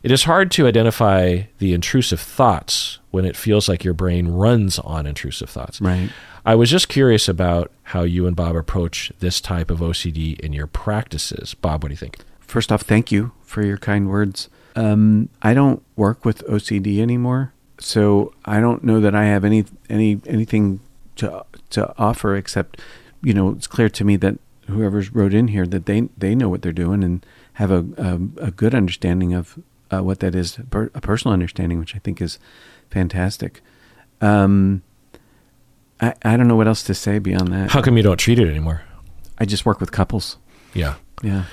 It is hard to identify the intrusive thoughts when it feels like your brain runs on intrusive thoughts.
Right.
I was just curious about how you and Bob approach this type of OCD in your practices. Bob, what do you think?
First off, thank you for your kind words. Um, I don't work with OCD anymore, so I don't know that I have any any anything to to offer except, you know, it's clear to me that whoever's wrote in here that they they know what they're doing and have a a, a good understanding of uh, what that is, a personal understanding, which I think is fantastic. Um, I I don't know what else to say beyond that.
How come you don't treat it anymore?
I just work with couples.
Yeah.
Yeah.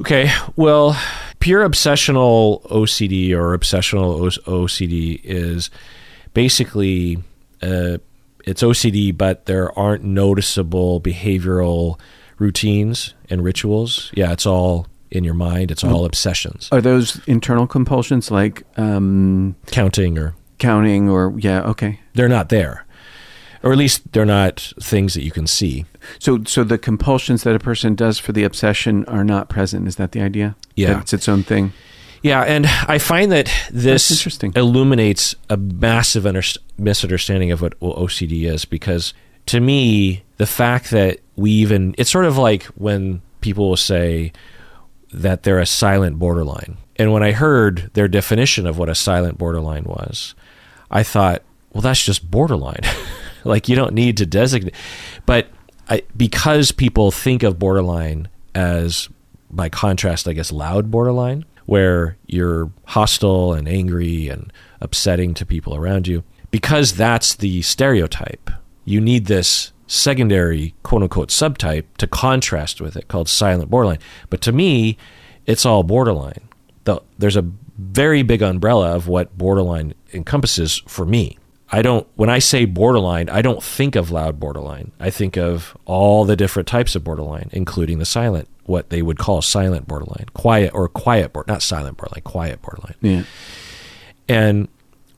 Okay. Well, pure obsessional OCD or obsessional O- OCD is basically uh, it's OCD, but there aren't noticeable behavioral routines and rituals. Yeah, it's all in your mind. It's all obsessions,
Are those internal compulsions like um,
counting or
counting or yeah? Okay.
they're not there, or at least they're not things that you can see.
So so the compulsions that a person does for the obsession are not present. Is that the idea?
Yeah.
That it's its own thing.
Yeah, and I find that this illuminates a massive under- misunderstanding of what OCD is because to me, the fact that we even, it's sort of like when people will say that they're a silent borderline. And when I heard their definition of what a silent borderline was, I thought, well, that's just borderline. like you don't need to designate. But I, because people think of borderline as, by contrast, I guess, loud borderline, where you're hostile and angry and upsetting to people around you, because that's the stereotype, you need this secondary quote unquote subtype to contrast with it called silent borderline. But to me, it's all borderline. The, there's a very big umbrella of what borderline encompasses for me. I don't when I say borderline, I don't think of loud borderline. I think of all the different types of borderline, including the silent, what they would call silent borderline, quiet or quiet border, not silent borderline, quiet borderline.
Yeah.
And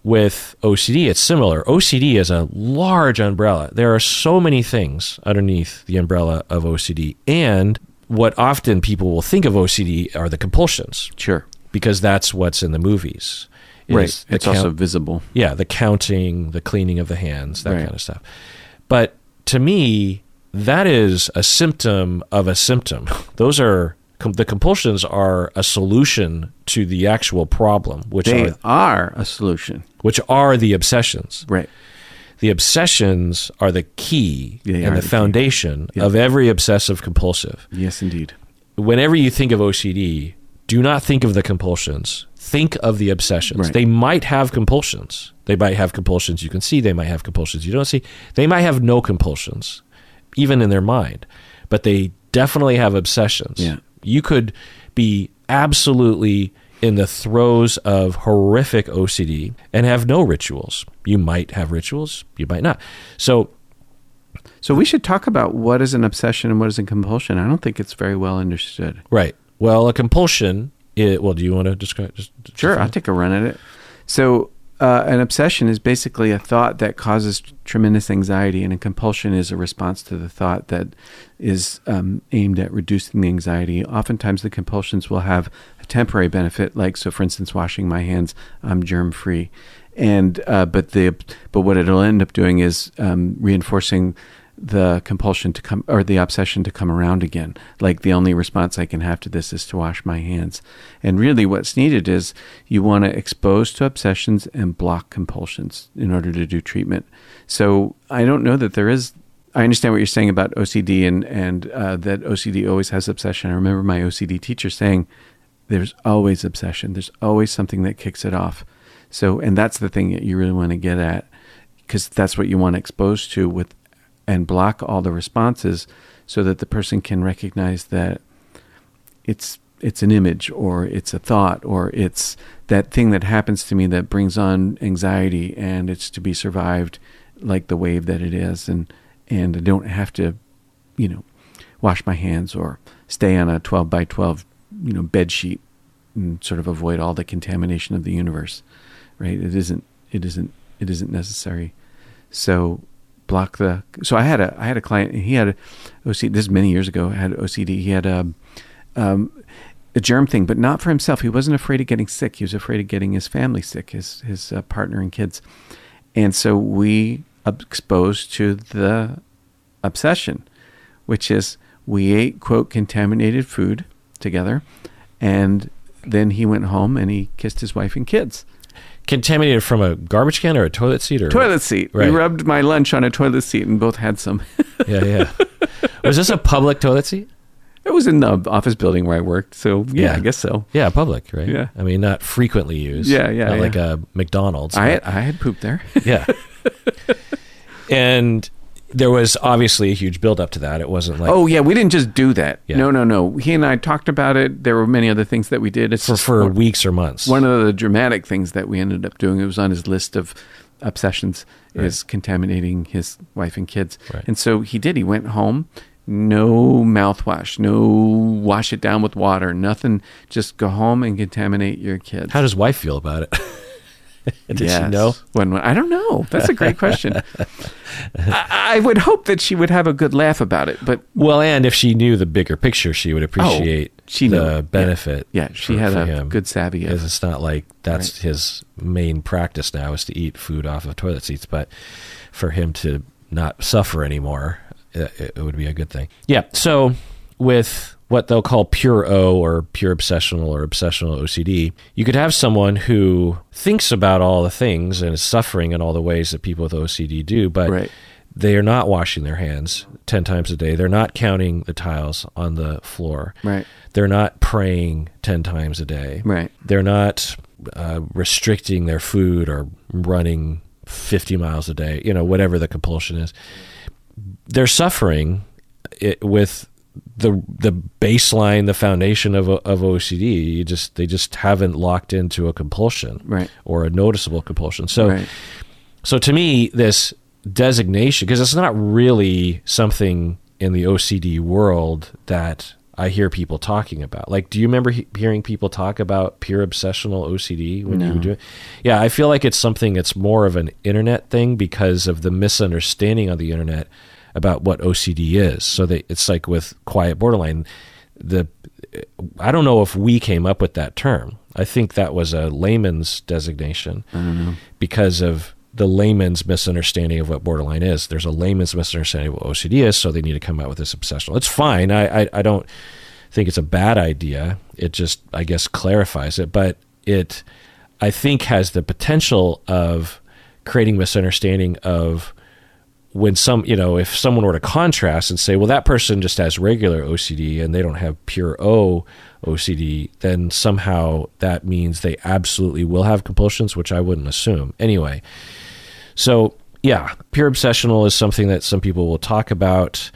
with OCD, it's similar. OCD is a large umbrella. There are so many things underneath the umbrella of OCD. And what often people will think of OCD are the compulsions
Sure.
because that's what's in the movies.
Right. It's also visible.
yeah, the counting, the cleaning of the hands, that
Right.
kind of stuff. But to me, that is a symptom of a symptom. Those are com- the compulsions are a solution to the actual problem, which
They
are
are a solution.
which are the obsessions.
Right.
The obsessions are the key
They
and the,
the
foundation
Yeah.
of every obsessive compulsive.
Yes, indeed.
Whenever you think of OCD, do not think of the compulsions. Think of the obsessions.
Right.
They might have compulsions. They might have compulsions you can see. They might have compulsions you don't see. They might have no compulsions, even in their mind, but they definitely have obsessions.
Yeah.
You could be absolutely in the throes of horrific OCD and have no rituals. You might have rituals, you might not. So,
So we should talk about what is an obsession and what is a compulsion. I don't think it's very well understood.
right. Well, a compulsion. It, well, do you want to describe? Just,
Sure, I'll take a run at it. So, uh, an obsession is basically a thought that causes tremendous anxiety, and a compulsion is a response to the thought that is um, aimed at reducing the anxiety. Oftentimes, the compulsions will have a temporary benefit, like so, for instance, washing my hands, I'm germ free, and uh, but the but what it'll end up doing is um, reinforcing the compulsion to come or the obsession to come around again. Like the only response I can have to this is to wash my hands. And really, what's needed is you want to expose to obsessions and block compulsions in order to do treatment. So I don't know that there is. I understand what you're saying about OCD and and uh, that OCD always has obsession. I remember my OCD teacher saying, "There's always obsession. There's always something that kicks it off." So, and that's the thing that you really want to get at, because that's what you want to expose to with and block all the responses so that the person can recognize that it's it's an image or it's a thought or it's that thing that happens to me that brings on anxiety and it's to be survived like the wave that it is. And and I don't have to you know wash my hands or stay on a 12 by 12 you know bed sheet and sort of avoid all the contamination of the universe right? It isn't it isn't it isn't necessary. So block the so i had a i had a client he had a ocd this is many years ago had ocd he had a um, a germ thing but not for himself. He wasn't afraid of getting sick. He was afraid of getting his family sick his his uh, partner and kids. And so we exposed to the obsession which is we ate quote contaminated food together and then he went home and he kissed his wife and kids
contaminated from a garbage can or a toilet seat or
toilet seat
Right.
we rubbed my lunch on a toilet seat and both had some
Yeah, yeah. Was this a public toilet seat?
It was in the office building where I worked, so yeah,
Yeah.
I guess so.
Yeah, public, right?
Yeah.
I mean, not frequently used.
Yeah, yeah,
Not
yeah.
like a McDonald's.
I had, I had pooped there.
yeah. and there was obviously a huge buildup to that. It wasn't like
Oh yeah, we didn't just do that.
Yeah.
No, no, no. He and I talked about it. There were many other things that we did. It's
for, for
one-
weeks or months.
one of the dramatic things that we ended up doing. It was on his list of obsessions is contaminating his wife and kids.
Right.
And so he did. He went home. No mouthwash. No wash it down with water. Nothing. Just go home and contaminate your kids.
How does wife feel about it? Did she know?
When, when I don't know. That's a great question. I, I would hope that she would have a good laugh about it, but
Well, and if she knew the bigger picture, she would oh, appreciate
Oh, she
the
knew.
Benefit.
yeah, she
for-
had a good savvy. Of,
it's not like that's his main practice now is to eat food off of toilet seats, but for him to not suffer anymore, it, it would be a good thing. Yeah. So with what they'll call pure O or pure obsessional or obsessional OCD, you could have someone who thinks about all the things and is suffering in all the ways that people with OCD do, but
Right.
they are not washing their hands 10 times a day. They're not counting the tiles on the floor.
Right.
They're not praying 10 times a day.
Right.
They're not uh, restricting their food or running 50 miles a day, you know, whatever the compulsion is. They're suffering it with the the baseline, the foundation of of OCD. You just they just haven't locked into a compulsion
Right.
or a noticeable compulsion. So
right.
so to me, this designation, because it's not really something in the OCD world that I hear people talking about. Like, do you remember he- hearing people talk about pure obsessional OCD when you
No.
were doing? Yeah, I feel like it's something that's more of an internet thing because of the misunderstanding on the internet about what OCD is. So they, it's like with quiet borderline, the I don't know if we came up with that term. I think that was a layman's designation because of the layman's misunderstanding of what borderline is. There's a layman's misunderstanding of what OCD is, so they need to come out with this obsessional. It's fine. I, I, I don't think it's a bad idea. It just, I guess, clarifies it. But it, I think, has the potential of creating misunderstanding of when some, you know, if someone were to contrast and say, well, that person just has regular OCD and they don't have pure O OCD, then somehow that means they absolutely will have compulsions, which I wouldn't assume. Anyway, so yeah, pure obsessional is something that some people will talk about.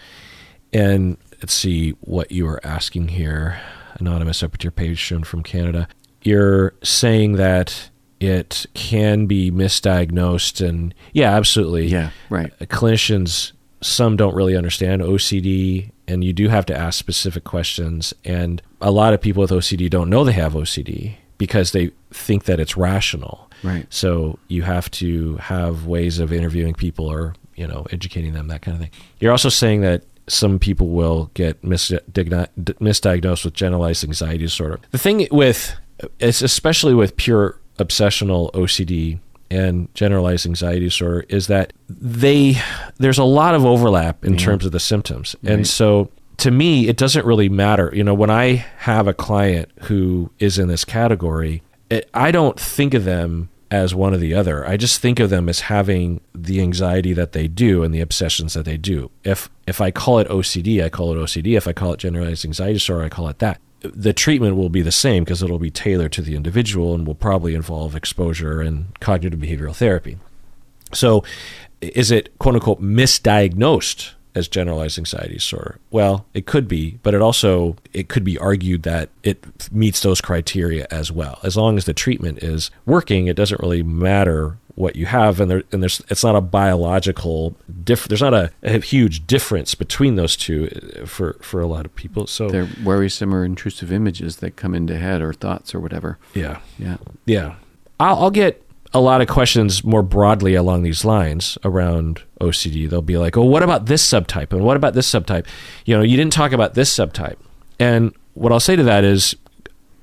And let's see what you were asking here. Anonymous up at your page shown from Canada. You're saying that it can be misdiagnosed and yeah, absolutely.
Yeah. Right.
Uh, clinicians some don't really understand OCD and you do have to ask specific questions and a lot of people with OCD don't know they have OCD because they think that it's rational.
Right.
So you have to have ways of interviewing people or, you know, educating them, that kind of thing. You're also saying that some people will get misdiagnosed with generalized anxiety disorder. The thing with, it's especially with pure obsessional OCD and generalized anxiety disorder, is that they there's a lot of overlap in terms of the symptoms, and so to me, it doesn't really matter. You know, when I have a client who is in this category, it, I don't think of them as one or the other. I just think of them as having the anxiety that they do and the obsessions that they do. If if I call it OCD, I call it OCD. If I call it generalized anxiety disorder, I call it that. The treatment will be the same because it'll be tailored to the individual and will probably involve exposure and cognitive behavioral therapy. So, is it quote unquote misdiagnosed as generalized anxiety disorder? Well, it could be, but it also it could be argued that it meets those criteria as well. As long as the treatment is working, it doesn't really matter what you have, and there and there's it's not a biological diff. There's not a, a huge difference between those two uh, for for a lot of people. So
They're worrisome or intrusive images that come into head or thoughts or whatever.
yeah,
Yeah.
Yeah. I'll, I'll get a lot of questions more broadly along these lines around OCD. They'll be like, oh, what about this subtype? And what about this subtype? You know, you didn't talk about this subtype. And what I'll say to that is,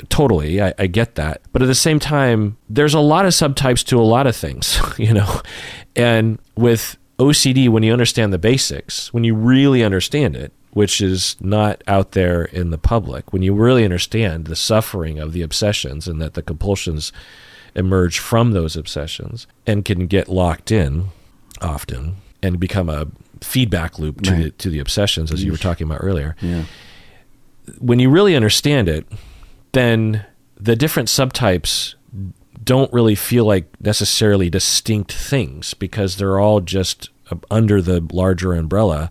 totally, I, I get that. But at the same time, there's a lot of subtypes to a lot of things, you know? And with OCD, when you understand the basics, when you really understand it, which is not out there in the public, when you really understand the suffering of the obsessions and that the compulsions emerge from those obsessions and can get locked in often and become a feedback loop to
Right.
the to the obsessions as you were talking about earlier
Yeah.
when you really understand it, then the different subtypes don't really feel like necessarily distinct things because they're all just under the larger umbrella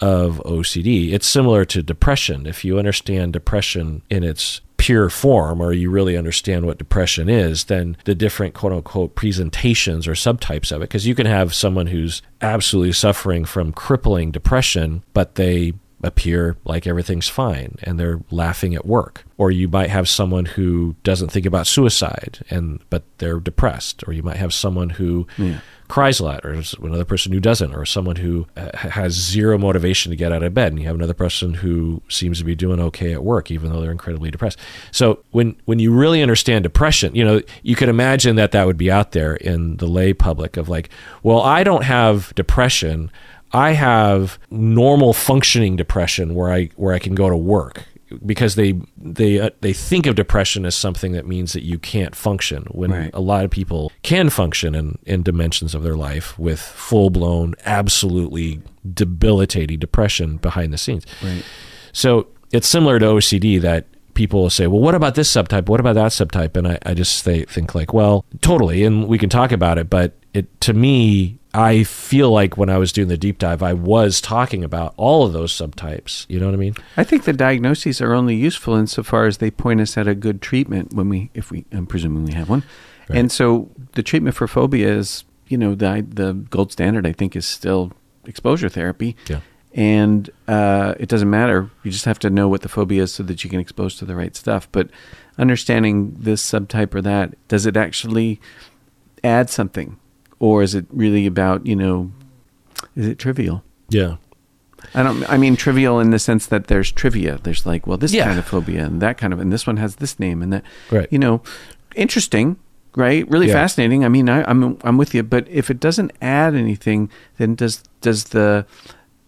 of OCD. It's similar to depression. If you understand depression in its pure form or you really understand what depression is, then the different quote unquote presentations or subtypes of it, because you can have someone who's absolutely suffering from crippling depression, but they appear like everything's fine and they're laughing at work. Or you might have someone who doesn't think about suicide and but they're depressed. Or you might have someone who
Yeah.
cries a lot or another person who doesn't or someone who uh, has zero motivation to get out of bed. And you have another person who seems to be doing okay at work even though they're incredibly depressed. So when when you really understand depression you know you can imagine that that would be out there in the lay public of like well i don't have depression i have normal functioning depression where i where i can go to work because they they uh, they think of depression as something that means that you can't function when
Right.
a lot of people can function in, in dimensions of their life with full blown, absolutely debilitating depression behind the scenes.
Right.
So it's similar to OCD that people will say, well, what about this subtype? What about that subtype? And I, I just say, think like, well, totally. And we can talk about it. But it, to me, I feel like when I was doing the deep dive, I was talking about all of those subtypes. You know what I mean?
I think the diagnoses are only useful insofar as they point us at a good treatment when we, if we, I'm presuming we have one.
Right.
And so the treatment for phobia is, you know, the the gold standard. I think is still exposure therapy.
Yeah.
And uh, it doesn't matter. You just have to know what the phobia is so that you can expose to the right stuff. But understanding this subtype or that, does it actually add something, or is it really about you know, is it trivial?
Yeah.
I don't. I mean trivial in the sense that there's trivia. There's like, well, this
Yeah.
kind of phobia and that kind of, and this one has this name and that.
Right.
You know, interesting, right? Really
Yeah.
fascinating. I mean, I, I'm I'm with you. But if it doesn't add anything, then does does the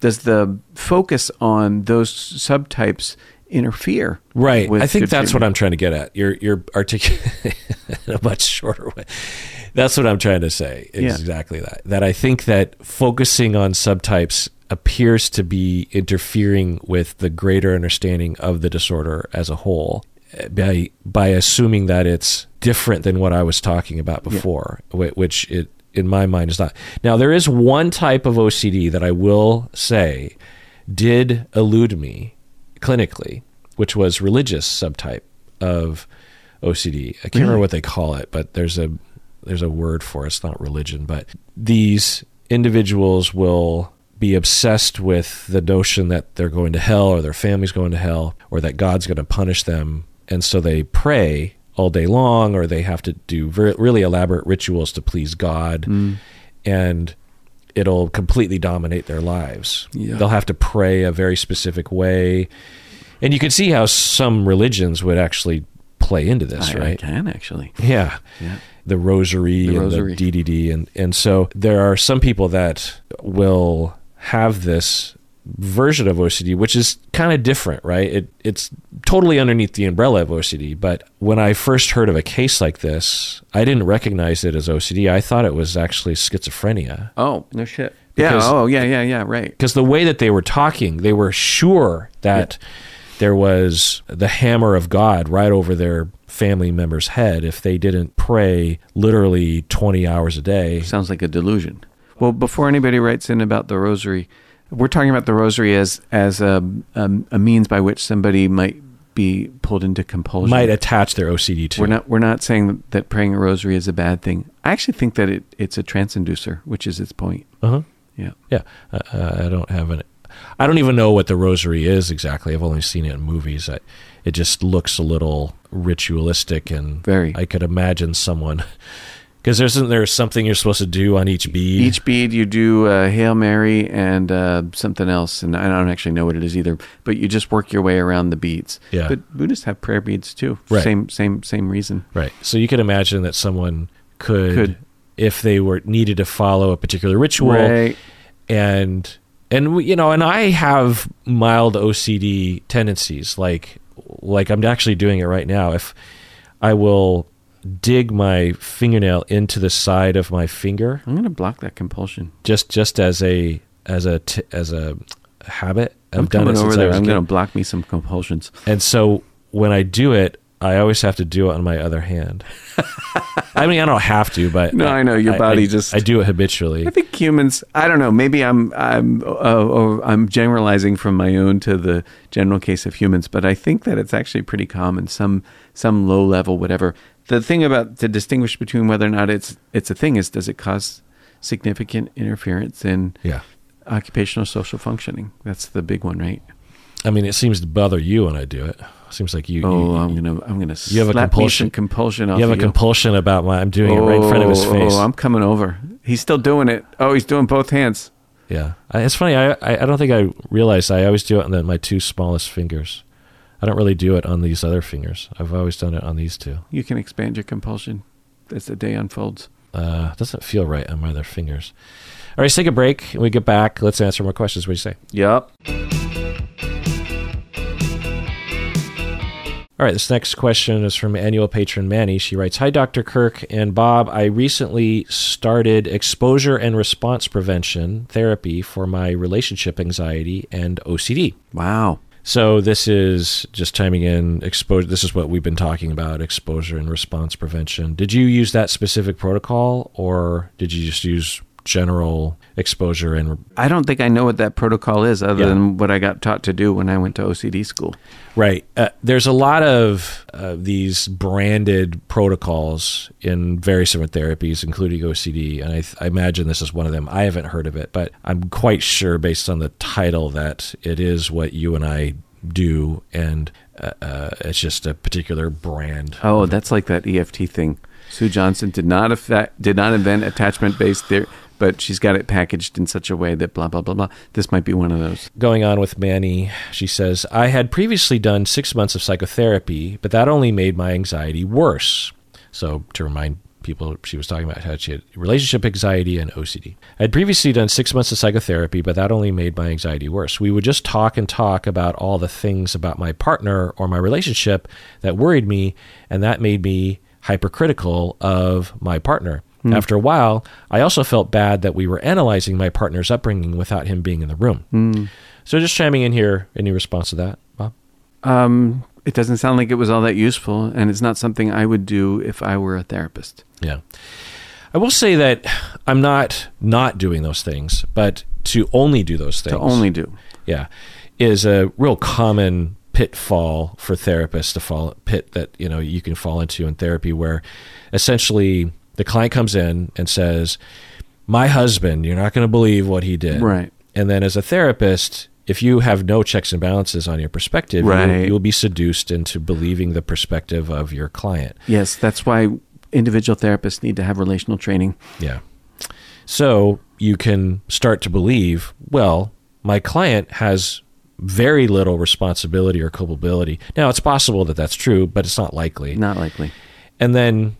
does the focus on those subtypes interfere?
Right. I think that's what? I'm trying to get at. You're you're articulating in a much shorter way. That's what I'm trying to say.
Yeah.
Exactly that. That I think that focusing on subtypes appears to be interfering with the greater understanding of the disorder as a whole eh, by by assuming that it's different than what I was talking about before, whi- which it in my mind is not. Now there is one type of OCD that I will say did elude me clinically, which was religious subtype of OCD. I can't remember
mm-hmm.
what they call it, but there's a there's a word for it. It's not religion, but these individuals will be obsessed with the notion that they're going to hell or their family's going to hell or that God's going to punish them. And so they pray all day long or they have to do very, really elaborate rituals to please God. Mm. And it'll completely dominate their lives.
Yeah.
They'll have to pray a very specific way. And you can see how some religions would actually play into this,
I, I
right?
can actually.
Yeah.
Yeah.
The rosary
The
and
rosary.
the DDD. And, and so there are some people that will have this version of OCD, which is kind of different, right? It, it's totally underneath the umbrella of OCD. But when I first heard of a case like this, I didn't recognize it as OCD. I thought it was actually schizophrenia.
Oh no shit.
Because-
yeah. Oh yeah. Yeah. Yeah. Right.
because the way that they were talking, they were sure that there was the hammer of God right over their family member's head if they didn't pray literally 20 hours a day.
Sounds like a delusion. Well, before anybody writes in about the rosary, we're talking about the rosary as as a a, a means by which somebody might be pulled into compulsion.
Might attach their OCD to.
we're not we're not saying that praying a rosary is a bad thing. I actually think that it, it's a transducer, which is its point.
Uh-huh.
Yeah.
Yeah, uh, uh, I don't have an. I don't even know what the rosary is exactly. I've only seen it in movies. I, it just looks a little ritualistic, and
Very.
I could imagine someone because isn't there something you're supposed to do on each bead?
Each bead you do uh, Hail Mary and uh, something else, and I don't actually know what it is either. But you just work your way around the beads.
Yeah.
But Buddhists have prayer beads too.
Right.
Same same same reason.
Right. So you could imagine that someone could,
Could.
if they were needed to follow a particular ritual,
Right.
and and you know, and I have mild OCD tendencies. Like like I'm actually doing it right now. If I will dig my fingernail into the side of my finger,
I'm gonna block that compulsion.
just just as a as a t- as a habit. I've
I'm
done
coming
it
over
I
there. I'm gonna block me some compulsions.
And so when I do it, I always have to do it on my other hand. I mean, I don't have to, but
No, I know, your body just-
I do it habitually.
I think humans. I don't know. Maybe I'm I'm uh, or I'm generalizing from my own to the general case of humans, but I think that it's actually pretty common. Some some low level whatever. The thing about to distinguish between whether or not it's it's a thing is does it cause significant interference in
Yeah.
occupational social functioning? That's the big one, right?
I mean, it seems to bother you when I do it. Seems like you.
Oh,
you,
I'm gonna I'm gonna
you have a compulsion-
compulsion
you have a
you.
compulsion about my. I'm doing it right in front of his
Oh,
face.
Oh, I'm coming over. He's still doing it. Oh, he's doing both hands.
yeah, I, it's funny. I, I I don't think I realized I always do it on the, my two smallest fingers. I don't really do it on these other fingers. I've always done it on these two.
You can expand your compulsion as the day unfolds.
Uh, doesn't feel right on my other fingers. All right, let's take a break. When we get back, let's answer more questions. What do you say?
Yep.
All right, this next question is from annual patron Manny. She writes Hi, Dr. Kirk and Bob. I recently started exposure and response prevention therapy for my relationship anxiety and OCD.
Wow.
So this is just chiming in exposure. This is what we've been talking about: exposure and response prevention. Did you use that specific protocol, or did you just use general exposure and
I don't think I know what that protocol is other
Yeah.
than what I got taught to do when I went to OCD school.
Right. Uh, there's a lot of uh, these branded protocols in various different therapies, including OCD, and I, th- I imagine this is one of them. I haven't heard of it, but I'm quite sure, based on the title, that it is what you and I do, and uh, uh, it's just a particular brand.
Oh, that's like that EFT thing. Sue Johnson did not affect, did not invent attachment based theory, but she's got it packaged in such a way that blah blah blah blah. This might be one of those.
Going on with Manny, she says, I had previously done six months of psychotherapy, but that only made my anxiety worse. So, to remind people, she was talking about how she had relationship anxiety and OCD. I had previously done six months of psychotherapy, but that only made my anxiety worse. We would just talk and talk about all the things about my partner or my relationship that worried me, and that made me hypercritical of my partner. After a while, I also felt bad that we were analyzing my partner's upbringing without him being in the room. So just chiming in here, any response to that, Bob?
Um, it doesn't sound like it was all that useful, and it's not something I would do if I were a therapist.
Yeah. I will say that I'm not not doing those things, but to only do those things.
To only do.
yeah, is a real common pitfall for therapists to fall pit that you know you can fall into in therapy where essentially the client comes in and says my husband you're not going to believe what he did
Right.
and then as a therapist if you have no checks and balances on your perspective you-
Right.
you'll be seduced into believing the perspective of your client
Yes, that's why individual therapists need to have relational training.
Yeah. So you can start to believe, well, my client has very little responsibility or culpability. Now, it's possible that that's true, but it's not likely.
Not likely.
And then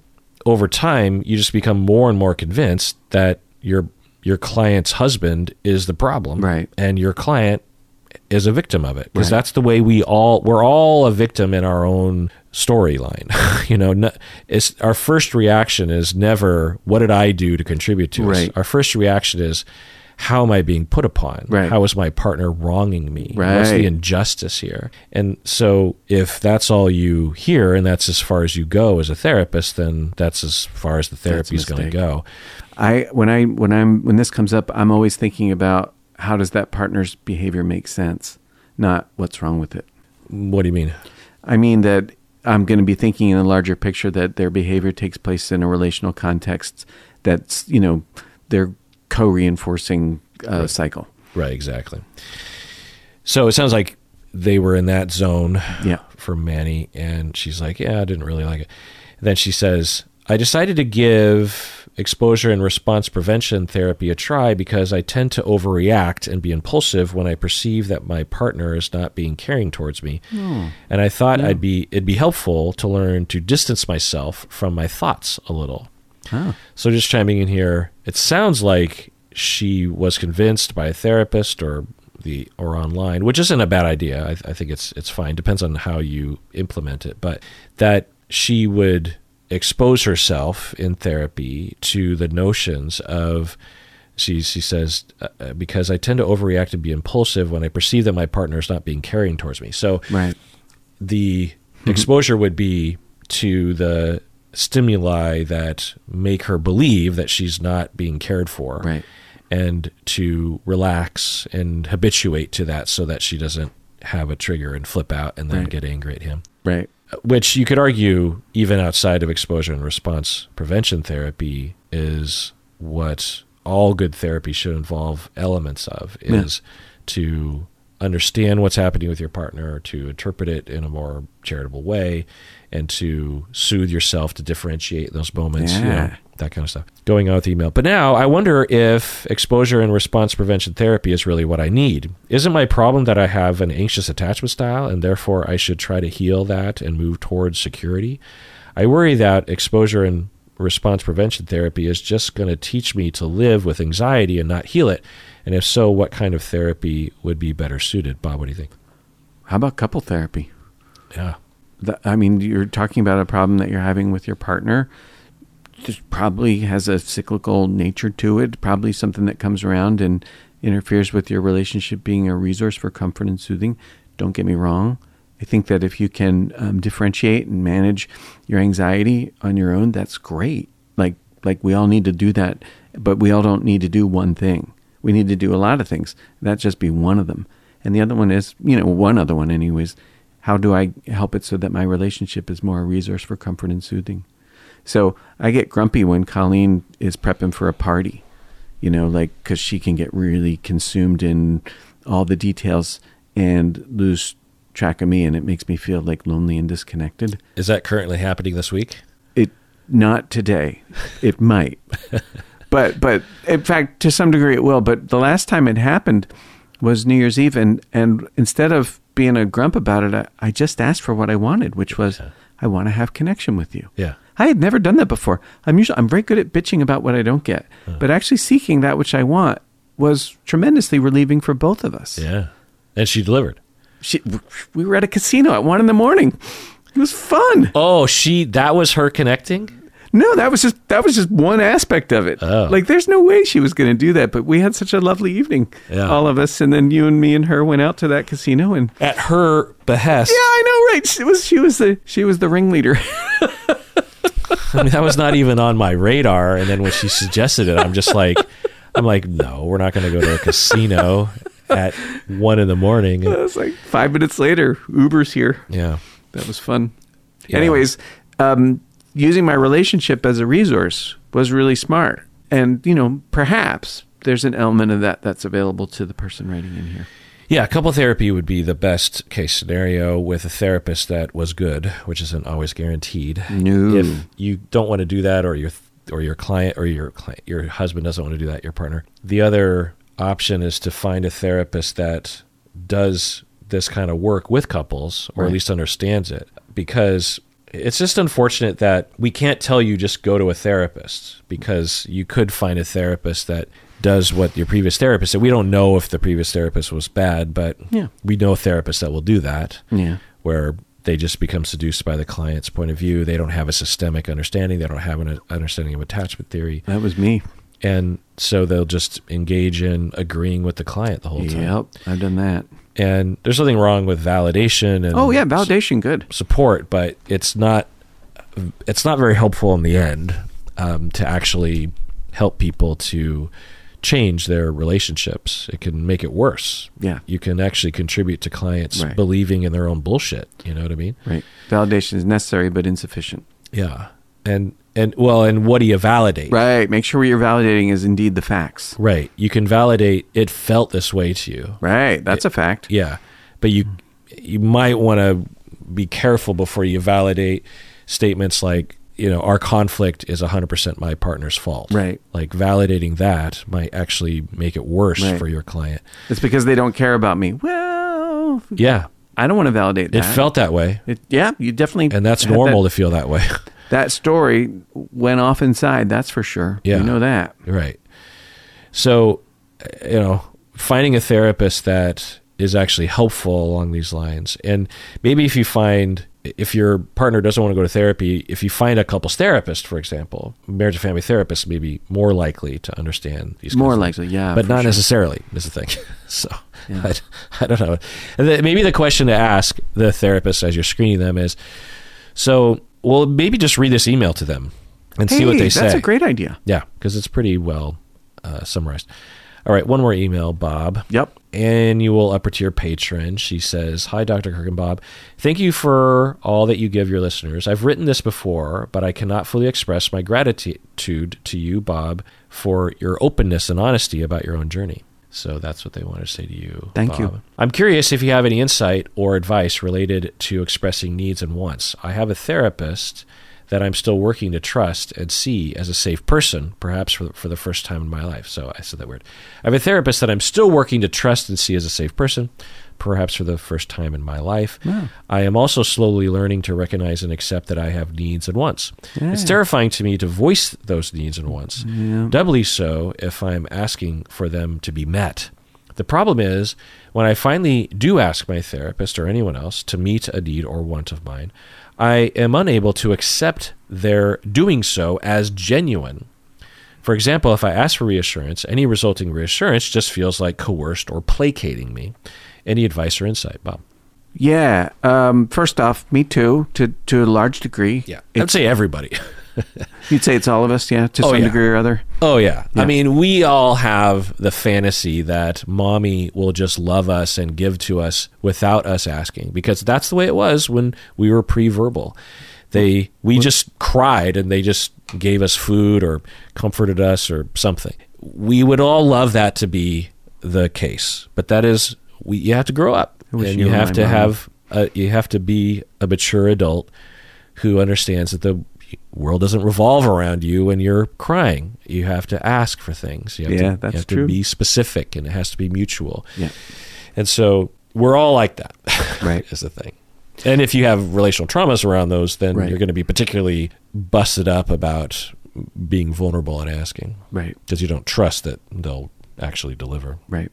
over time, you just become more and more convinced that your your client's husband is the problem,
Right.
And your client is a victim of it because
Right.
that's the way we all we're all a victim in our own storyline. you know, no, it's our first reaction is never what did I do to contribute to
Right.
this. Our first reaction is how am I being put upon?
Right.
How is my partner wronging me? What's the injustice here? And so if that's all you hear and that's as far as you go as a therapist, then that's as far as the therapy is going to go.
I when I when I'm when this comes up, I'm always thinking about how does that partner's behavior make sense, not what's wrong with it.
What do you mean?
I mean that I'm going to be thinking in a larger picture that their behavior takes place in a relational context that's you know they're co-reinforcing uh, cycle.
Right, exactly. So it sounds like they were in that zone
Yeah.
for Manny, and she's like, "Yeah, I didn't really like it." then she says, "I decided to give exposure and response prevention therapy a try because I tend to overreact and be impulsive when I perceive that my partner is not being caring towards me, and I thought I'd be it'd be helpful to learn to distance myself from my thoughts a little."
Oh.
So just chiming in here, it sounds like she was convinced by a therapist or the or online, which isn't a bad idea. I, I think it's it's fine. Depends on how you implement it, but that she would expose herself in therapy to the notions of. She she says uh, uh, because I tend to overreact and be impulsive when I perceive that my partner is not being caring towards me. So
Right.
the exposure would be to the stimuli that make her believe that she's not being cared for.
Right.
And to relax and habituate to that so that she doesn't have a trigger and flip out and then
Right.
get angry at him.
Right.
Uh, which you could argue, even outside of exposure and response prevention therapy, is what all good therapy should involve elements of
Yeah.
is to understand what's happening with your partner, to interpret it in a more charitable way, and to soothe yourself to differentiate those moments, you know,
Yeah.
that kind of stuff. Going on with email. But now I wonder if exposure and response prevention therapy is really what I need. Isn't my problem that I have an anxious attachment style and therefore I should try to heal that and move towards security? I worry that exposure and response prevention therapy is just going to teach me to live with anxiety and not heal it. And if so, what kind of therapy would be better suited? Bob, what do you think?
How about couple therapy?
Yeah.
I mean, you're talking about a problem that you're having with your partner. Just probably has a cyclical nature to it. Probably something that comes around and interferes with your relationship being a resource for comfort and soothing. Don't get me wrong. I think that if you can um, differentiate and manage your anxiety on your own, that's great. Like like we all need to do that, but we all don't need to do one thing. We need to do a lot of things. That just be one of them. And the other one is, you know, one other one anyways. How do I help it so that my relationship is more a resource for comfort and soothing? So I get grumpy when Colleen is prepping for a party, you know, like because she can get really consumed in all the details and lose track of me, and it makes me feel like lonely and disconnected.
Is that currently happening this week?
It not today. It might, but but in fact, to some degree, it will. But the last time it happened was New Year's Eve, and and instead of being a grump about it, I, I just asked for what I wanted, which was I want to have connection with you.
Yeah.
I had never done that before. I'm usually I'm very good at bitching about what I don't get, but actually seeking that which I want was tremendously relieving for both of us.
Yeah. And she delivered.
She, we were at a casino at one in the morning. It was fun.
Oh, she that was her connecting?
No, that was just that was just one aspect of it.
Oh.
Like, there's no way she was going to do that, but we had such a lovely evening,
Yeah.
all of us, and then you and me and her went out to that casino, and
At her behest.
yeah, I know, right? She was she was the she was the ringleader.
I mean, that was not even on my radar. And then when she suggested it, I'm just like, I'm like, no, we're not going to go to a casino at one in the morning.
it was like five minutes later, Uber's here.
Yeah.
That was fun.
Yeah.
Anyways, um, using my relationship as a resource was really smart. And, you know, perhaps there's an element of that that's available to the person writing in here.
Yeah, couple therapy would be the best case scenario with a therapist that was good, which isn't always guaranteed.
No.
If you don't want to do that, or your or your client or your client, your husband doesn't want to do that, your partner. The other option is to find a therapist that does this kind of work with couples, or
Right.
at least understands it, because it's just unfortunate that we can't tell you just go to a therapist because you could find a therapist that does what your previous therapist did. We don't know if the previous therapist was bad, but
Yeah.
we know therapists that will do that
Yeah.
where they just become seduced by the client's point of view. They don't have a systemic understanding. They don't have an understanding of attachment theory.
That was me.
And so they'll just engage in agreeing with the client the whole time.
Yep. I've done that.
And there's nothing wrong with validation and
Oh, yeah. Validation. Good.
support, but it's not it's not very helpful in the end um, to actually help people to change their relationships. It can make it worse.
Yeah.
You can actually contribute to clients
Right.
believing in their own bullshit. You know what I mean?
Right. Validation is necessary but insufficient.
Yeah. And and well, and what do you validate?
Right. Make sure what you're validating is indeed the facts.
Right. You can validate it felt this way to you.
Right. That's a fact.
Yeah. But you you might want to be careful before you validate statements like, you know, our conflict is 100% my partner's fault.
Right.
Like validating that might actually make it worse
Right.
for your client.
It's because they don't care about me. Well,
Yeah.
I don't want to validate that.
It felt that way.
It, yeah, you definitely.
And that's normal
That,
to feel that way.
that story went off inside. That's for sure.
Yeah.
You know that.
Right. So, you know, finding a therapist that is actually helpful along these lines. And maybe if you find, if your partner doesn't want to go to therapy, if you find a couples therapist, for example, marriage and family therapist may be more likely to understand these
More likely, yeah,
But not
sure.
necessarily, is the thing. so,
Yeah.
I, I don't know. Maybe the question to ask the therapist as you're screening them is, so well, maybe just read this email to them and see what
Hey,
they say.
That's a great idea.
Yeah, because it's pretty well uh, summarized. All right, one more email, Bob.
Yep.
Annual upper tier patron. She says, Hi, Dr. Kirk and Bob. Thank you for all that you give your listeners. I've written this before, but I cannot fully express my gratitude to you, Bob, for your openness and honesty about your own journey. So that's what they want to say to you.
Thank you.
I'm curious if you have any insight or advice related to expressing needs and wants. I have a therapist that I'm still working to trust and see as a safe person, perhaps for, for the first time in my life. So I said that word. I have a therapist that I'm still working to trust and see as a safe person, perhaps for the first time in my life. I am also slowly learning to recognize and accept that I have needs and wants. It's terrifying to me to voice those needs and wants, doubly so if I'm asking for them to be met. The problem is when I finally do ask my therapist or anyone else to meet a need or want of mine, I am unable to accept their doing so as genuine. For example, if I ask for reassurance, any resulting reassurance just feels like coerced or placating me. Any advice or insight, Bob?
Yeah. Um, first off, me too, to to a large degree.
Yeah.
I'd
say everybody.
you'd say it's all of us, yeah, to
Oh,
some
yeah.
degree or other.
Oh yeah. I mean, we all have the fantasy that mommy will just love us and give to us without us asking because that's the way it was when we were pre-verbal. They we just cried and they just gave us food or comforted us or something. We would all love that to be the case, but that is we you have to grow up and
you
you have to
mom.
have a, you have to be a mature adult who understands that the world doesn't revolve around you and you're crying. You have to ask for things. You have
Yeah,
to,
that's
you have
true.
to be specific and it has to be mutual.
Yeah.
And so we're all like that.
Right.
is the thing. And if you have relational traumas around those, then
Right.
you're going to be particularly busted up about being vulnerable and asking
Right.
because you don't trust that they'll actually deliver.
Right.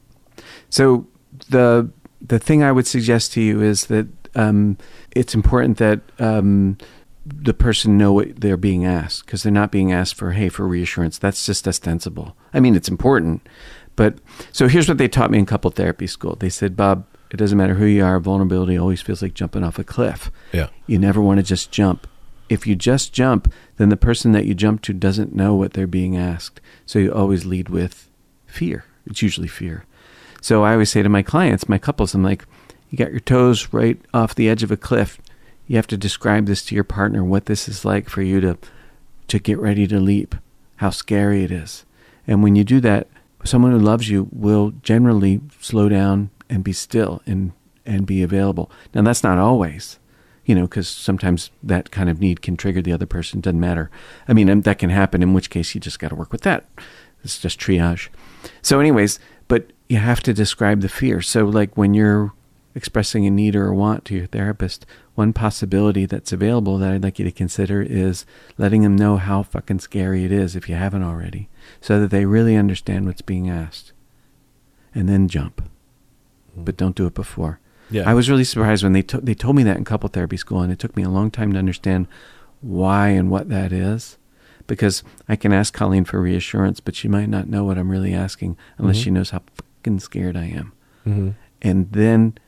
So the the thing I would suggest to you is that um, it's important that um, the person know what they're being asked because they're not being asked for hey for reassurance. That's just ostensible. I mean, it's important, but so here's what they taught me in couple therapy school. They said, Bob, it doesn't matter who you are. Vulnerability always feels like jumping off a cliff.
Yeah.
You never want to just jump. If you just jump, then the person that you jump to doesn't know what they're being asked. So you always lead with fear. It's usually fear. So I always say to my clients, my couples, I'm like, you got your toes right off the edge of a cliff. You have to describe this to your partner what this is like for you to to get ready to leap, how scary it is. And when you do that, someone who loves you will generally slow down and be still and and be available. Now that's not always, you know, because sometimes that kind of need can trigger the other person. Doesn't matter. I mean, that can happen. In which case, you just got to work with that. It's just triage. So, anyways, but you have to describe the fear. So, like when you're expressing a need or a want to your therapist, one possibility that's available that I'd like you to consider is letting them know how fucking scary it is if you haven't already, so that they really understand what's being asked. And then jump. But don't do it before.
Yeah.
I was really surprised when they to- they told me that in couple therapy school, and it took me a long time to understand why and what that is. Because I can ask Colleen for reassurance, but she might not know what I'm really asking unless
Mhm.
she knows how fucking scared I am.
Mm-hmm.
And then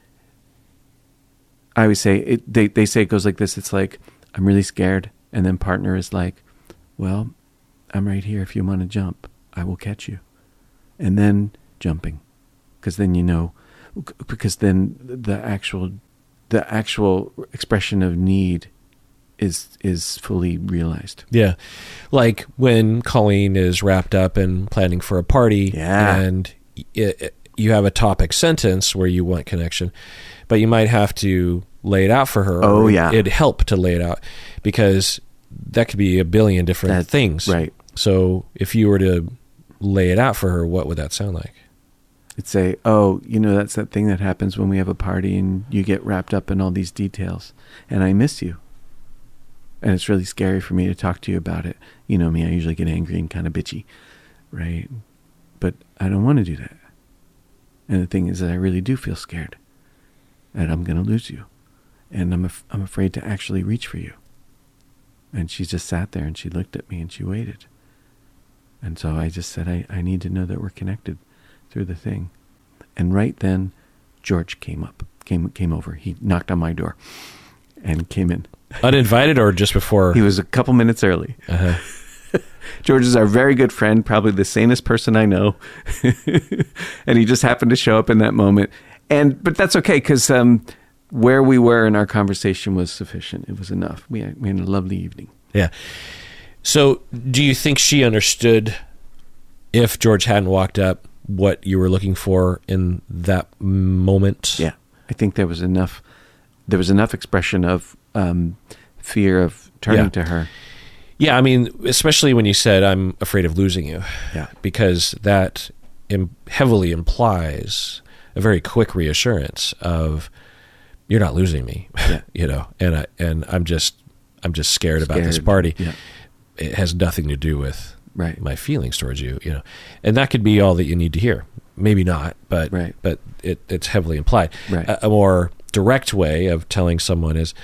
I always say it, they they say it goes like this. It's like I'm really scared, and then partner is like, "Well, I'm right here. If you want to jump, I will catch you." And then jumping, because then you know, because then the actual the actual expression of need is is fully realized.
Yeah. Like when Colleen is wrapped up and planning for a party
Yeah.
and it, uh, you have a topic sentence where you want connection, but you might have to lay it out for her.
Oh, yeah.
It'd help to lay it out because that could be a billion different things.
right.
So if you were to lay it out for her, what would that sound like?
It'd say, "Oh, you know, that's that thing that happens when we have a party and you get wrapped up in all these details, and I miss you." And it's really scary for me to talk to you about it. You know me; I usually get angry and kind of bitchy, right? I don't want to do that. And the thing is that I really do feel scared that I'm going to lose you, and I'm af- I'm afraid to actually reach for you. And she just sat there and she looked at me and she waited. And so I just said, I, I need to know that we're connected through the thing. And right then, George came up, came came over. He knocked on my door, and came in,
Uninvited or just before?
He was a couple minutes early.
Uh-huh.
George is our very good friend, probably the sanest person I know, and he just happened to show up in that moment. And but that's okay because um, where we were in our conversation was sufficient. It was enough. We had, we had a lovely evening.
Yeah. So, do you think she understood if George hadn't walked up what you were looking for in that moment?
Yeah, I think there was enough. There was enough expression of um, fear of turning
Yeah.
to her.
Yeah, I mean, especially when you said, I'm afraid of losing you.
Yeah.
Because that Im- heavily implies a very quick reassurance of, you're not losing me,
Yeah.
you know, and I, and I'm just, I'm just scared, about this party.
Yeah.
It has nothing to do with
Right.
my feelings towards you, you know, and that could be all that you need to hear. Maybe not, but
Right.
but it, it's heavily implied.
Right.
A, a more direct way of telling someone is,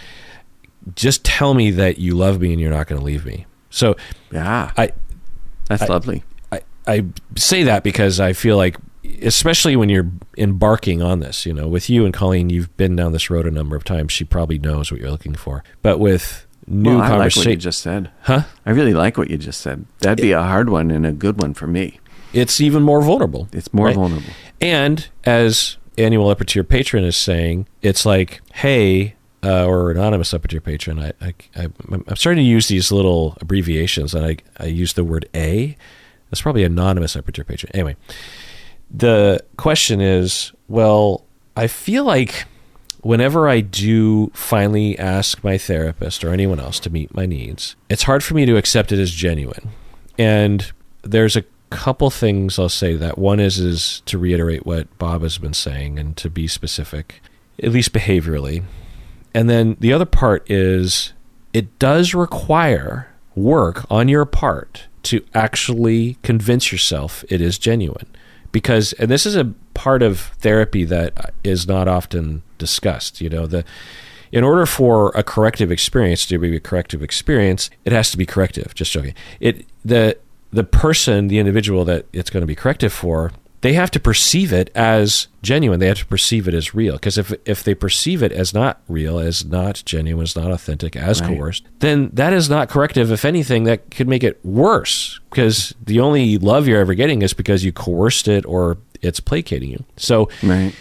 just tell me that you love me and you're not going to leave me. So
Yeah,
I,
that's
I-
lovely.
I I say that because I feel like, especially when you're embarking on this, you know, with you and Colleen, you've been down this road a number of times. She probably knows what you're looking for. But with new
well, I like what you just said.
huh?
I really like what you just said. That'd be a hard one and a good one for me.
It's even more vulnerable.
It's more
Right.
vulnerable.
And as annual upper tier patron is saying, it's like, hey, uh, or anonymous upper tier patron, I, I, I'm starting to use these little abbreviations, and I, I use the word A. That's probably anonymous upper tier patron. Anyway, the question is, well, I feel like whenever I do finally ask my therapist or anyone else to meet my needs, it's hard for me to accept it as genuine. And there's a couple things I'll say that. One is is to reiterate what Bob has been saying and to be specific, at least behaviorally. And then the other part is it does require work on your part to actually convince yourself it is genuine. Because and this is a part of therapy that is not often discussed, you know, the in order for a corrective experience to be a corrective experience, it has to be corrective. Just joking. It the the person, the individual that it's going to be corrective for, they have to perceive it as genuine. They have to perceive it as real. Because if if they perceive it as not real, as not genuine, as not authentic, as
Right.
coerced, then that is not corrective. If anything, that could make it worse. Because the only love you're ever getting is because you coerced it or it's placating you. So
Right.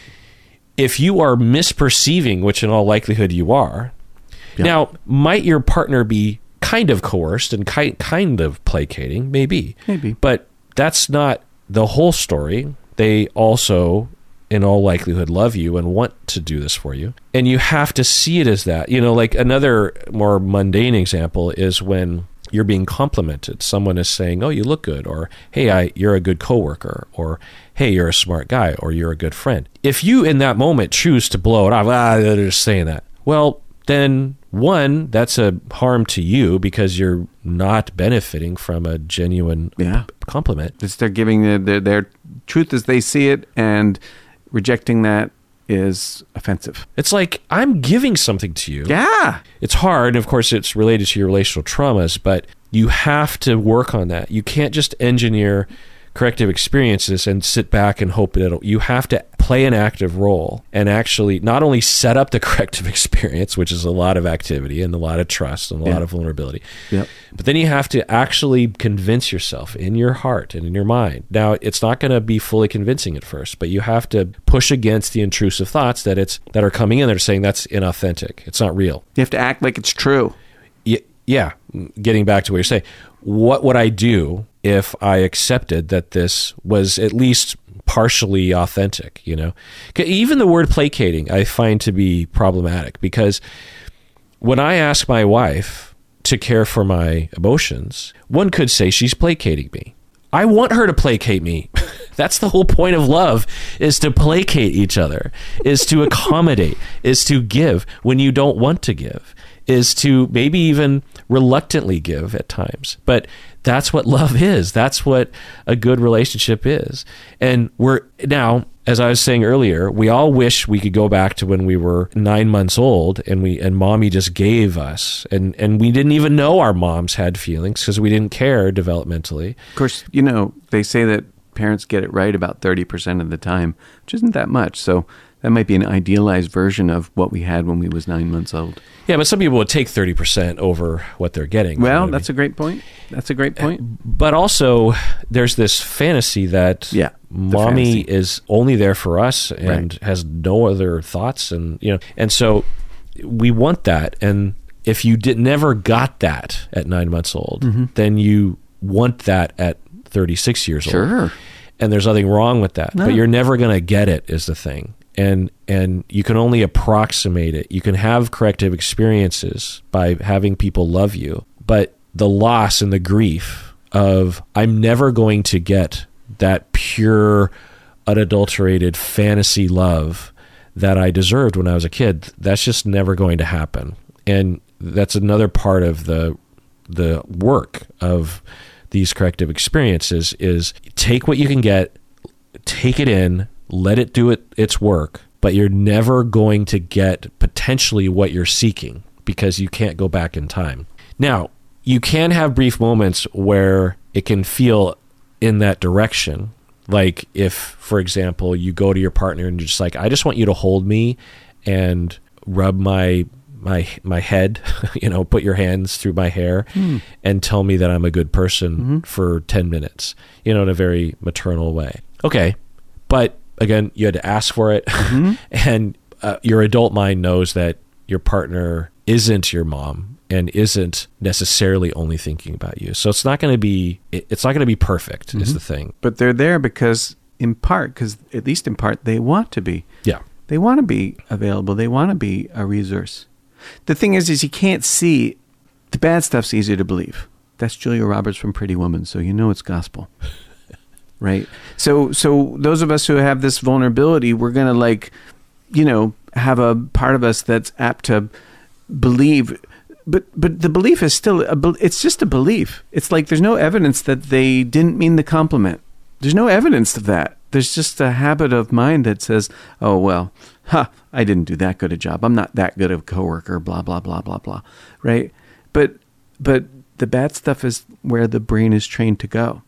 if you are misperceiving, which in all likelihood you are,
Yeah.
now might your partner be kind of coerced and ki- kind of placating? Maybe,
Maybe.
but that's not the whole story. They also, in all likelihood, love you and want to do this for you, and you have to see it as that. You know, like another more mundane example is when you're being complimented. Someone is saying, "Oh, you look good," or "Hey, I, you're a good coworker," or "Hey, you're a smart guy," or "You're a good friend." If you in that moment choose to blow it off, ah, they're just saying that. Well, then one, that's a harm to you because you're not benefiting from a genuine
Yeah.
compliment.
It's they're giving their, their, their truth as they see it, and rejecting that is offensive.
It's like I'm giving something to you.
Yeah.
It's hard. Of course, it's related to your relational traumas, but you have to work on that. You can't just engineer corrective experiences and sit back and hope that it'll. You have to play an active role and actually not only set up the corrective experience, which is a lot of activity and a lot of trust and a
Yeah.
lot of vulnerability,
Yep.
but then you have to actually convince yourself in your heart and in your mind. Now, it's not going to be fully convincing at first, but you have to push against the intrusive thoughts that it's that are coming in that are saying that's inauthentic. It's not real.
You have to act like it's true.
Yeah, getting back to what you're saying, what would I do if I accepted that this was at least partially authentic? You know. even the word placating I find to be problematic because when I ask my wife to care for my emotions, one could say she's placating me. I want her to placate me. That's the whole point of love is to placate each other, is to accommodate, is to give when you don't want to give, is to maybe even reluctantly give at times. But that's what love is. That's what a good relationship is. And we're now as I was saying earlier, we all wish we could go back to when we were nine months old and we and mommy just gave us and and we didn't even know our moms had feelings because we didn't care developmentally.
Of course, you know, they say that parents get it right about 30% of the time, which isn't that much. So That might be an idealized version of what we had when we was nine months old.
Yeah, but some people would take 30% over what they're getting. you know
Well,
what I
that's a great point. That's a great point.
But also, there's this fantasy that
Yeah,
mommy
fantasy.
is only there for us and
Right.
has no other thoughts. And, you know, and so we want that. And if you did never got that at nine months old,
Mm-hmm.
then you want that at 36 years old
Sure.
and there's nothing wrong with that
No.
but you're never going to get it is the thing and and you can only approximate it. You can have corrective experiences by having people love you but the loss and the grief of i'm never going to get that pure unadulterated fantasy love that i deserved when i was a kid that's just never going to happen. And that's another part of the the work of these corrective experiences is take what you can get take it in let it do it its work but you're never going to get potentially what you're seeking because you can't go back in time. Now you can have brief moments where it can feel in that direction. Like if for example you go to your partner and you're just like i just want you to hold me and rub my my my head you know put your hands through my hair hmm. and tell me that i'm a good person mm-hmm. for 10 minutes you know in a very maternal way. Okay but again you had to ask for it and uh, your adult mind knows that your partner isn't your mom and isn't necessarily only thinking about you so it's not going to be it's not going to be perfect is the thing
But they're there because, in part, because at least in part, they want to be.
yeah
They want to be available. They want to be a resource. The thing is, is you can't see the bad stuff's easier to believe. That's Julia Roberts from Pretty Woman, so you know it's gospel, right? So, so those of us who have this vulnerability, we're gonna like, you know, have a part of us that's apt to believe. But but the belief is still a, it's just a belief. It's like there's no evidence that they didn't mean the compliment. There's no evidence of that. There's just a habit of mind that says, "Oh well, ha, I didn't do that good a job. I'm not that good of a coworker." Blah blah blah blah blah. Right? But but the bad stuff is where the brain is trained to go.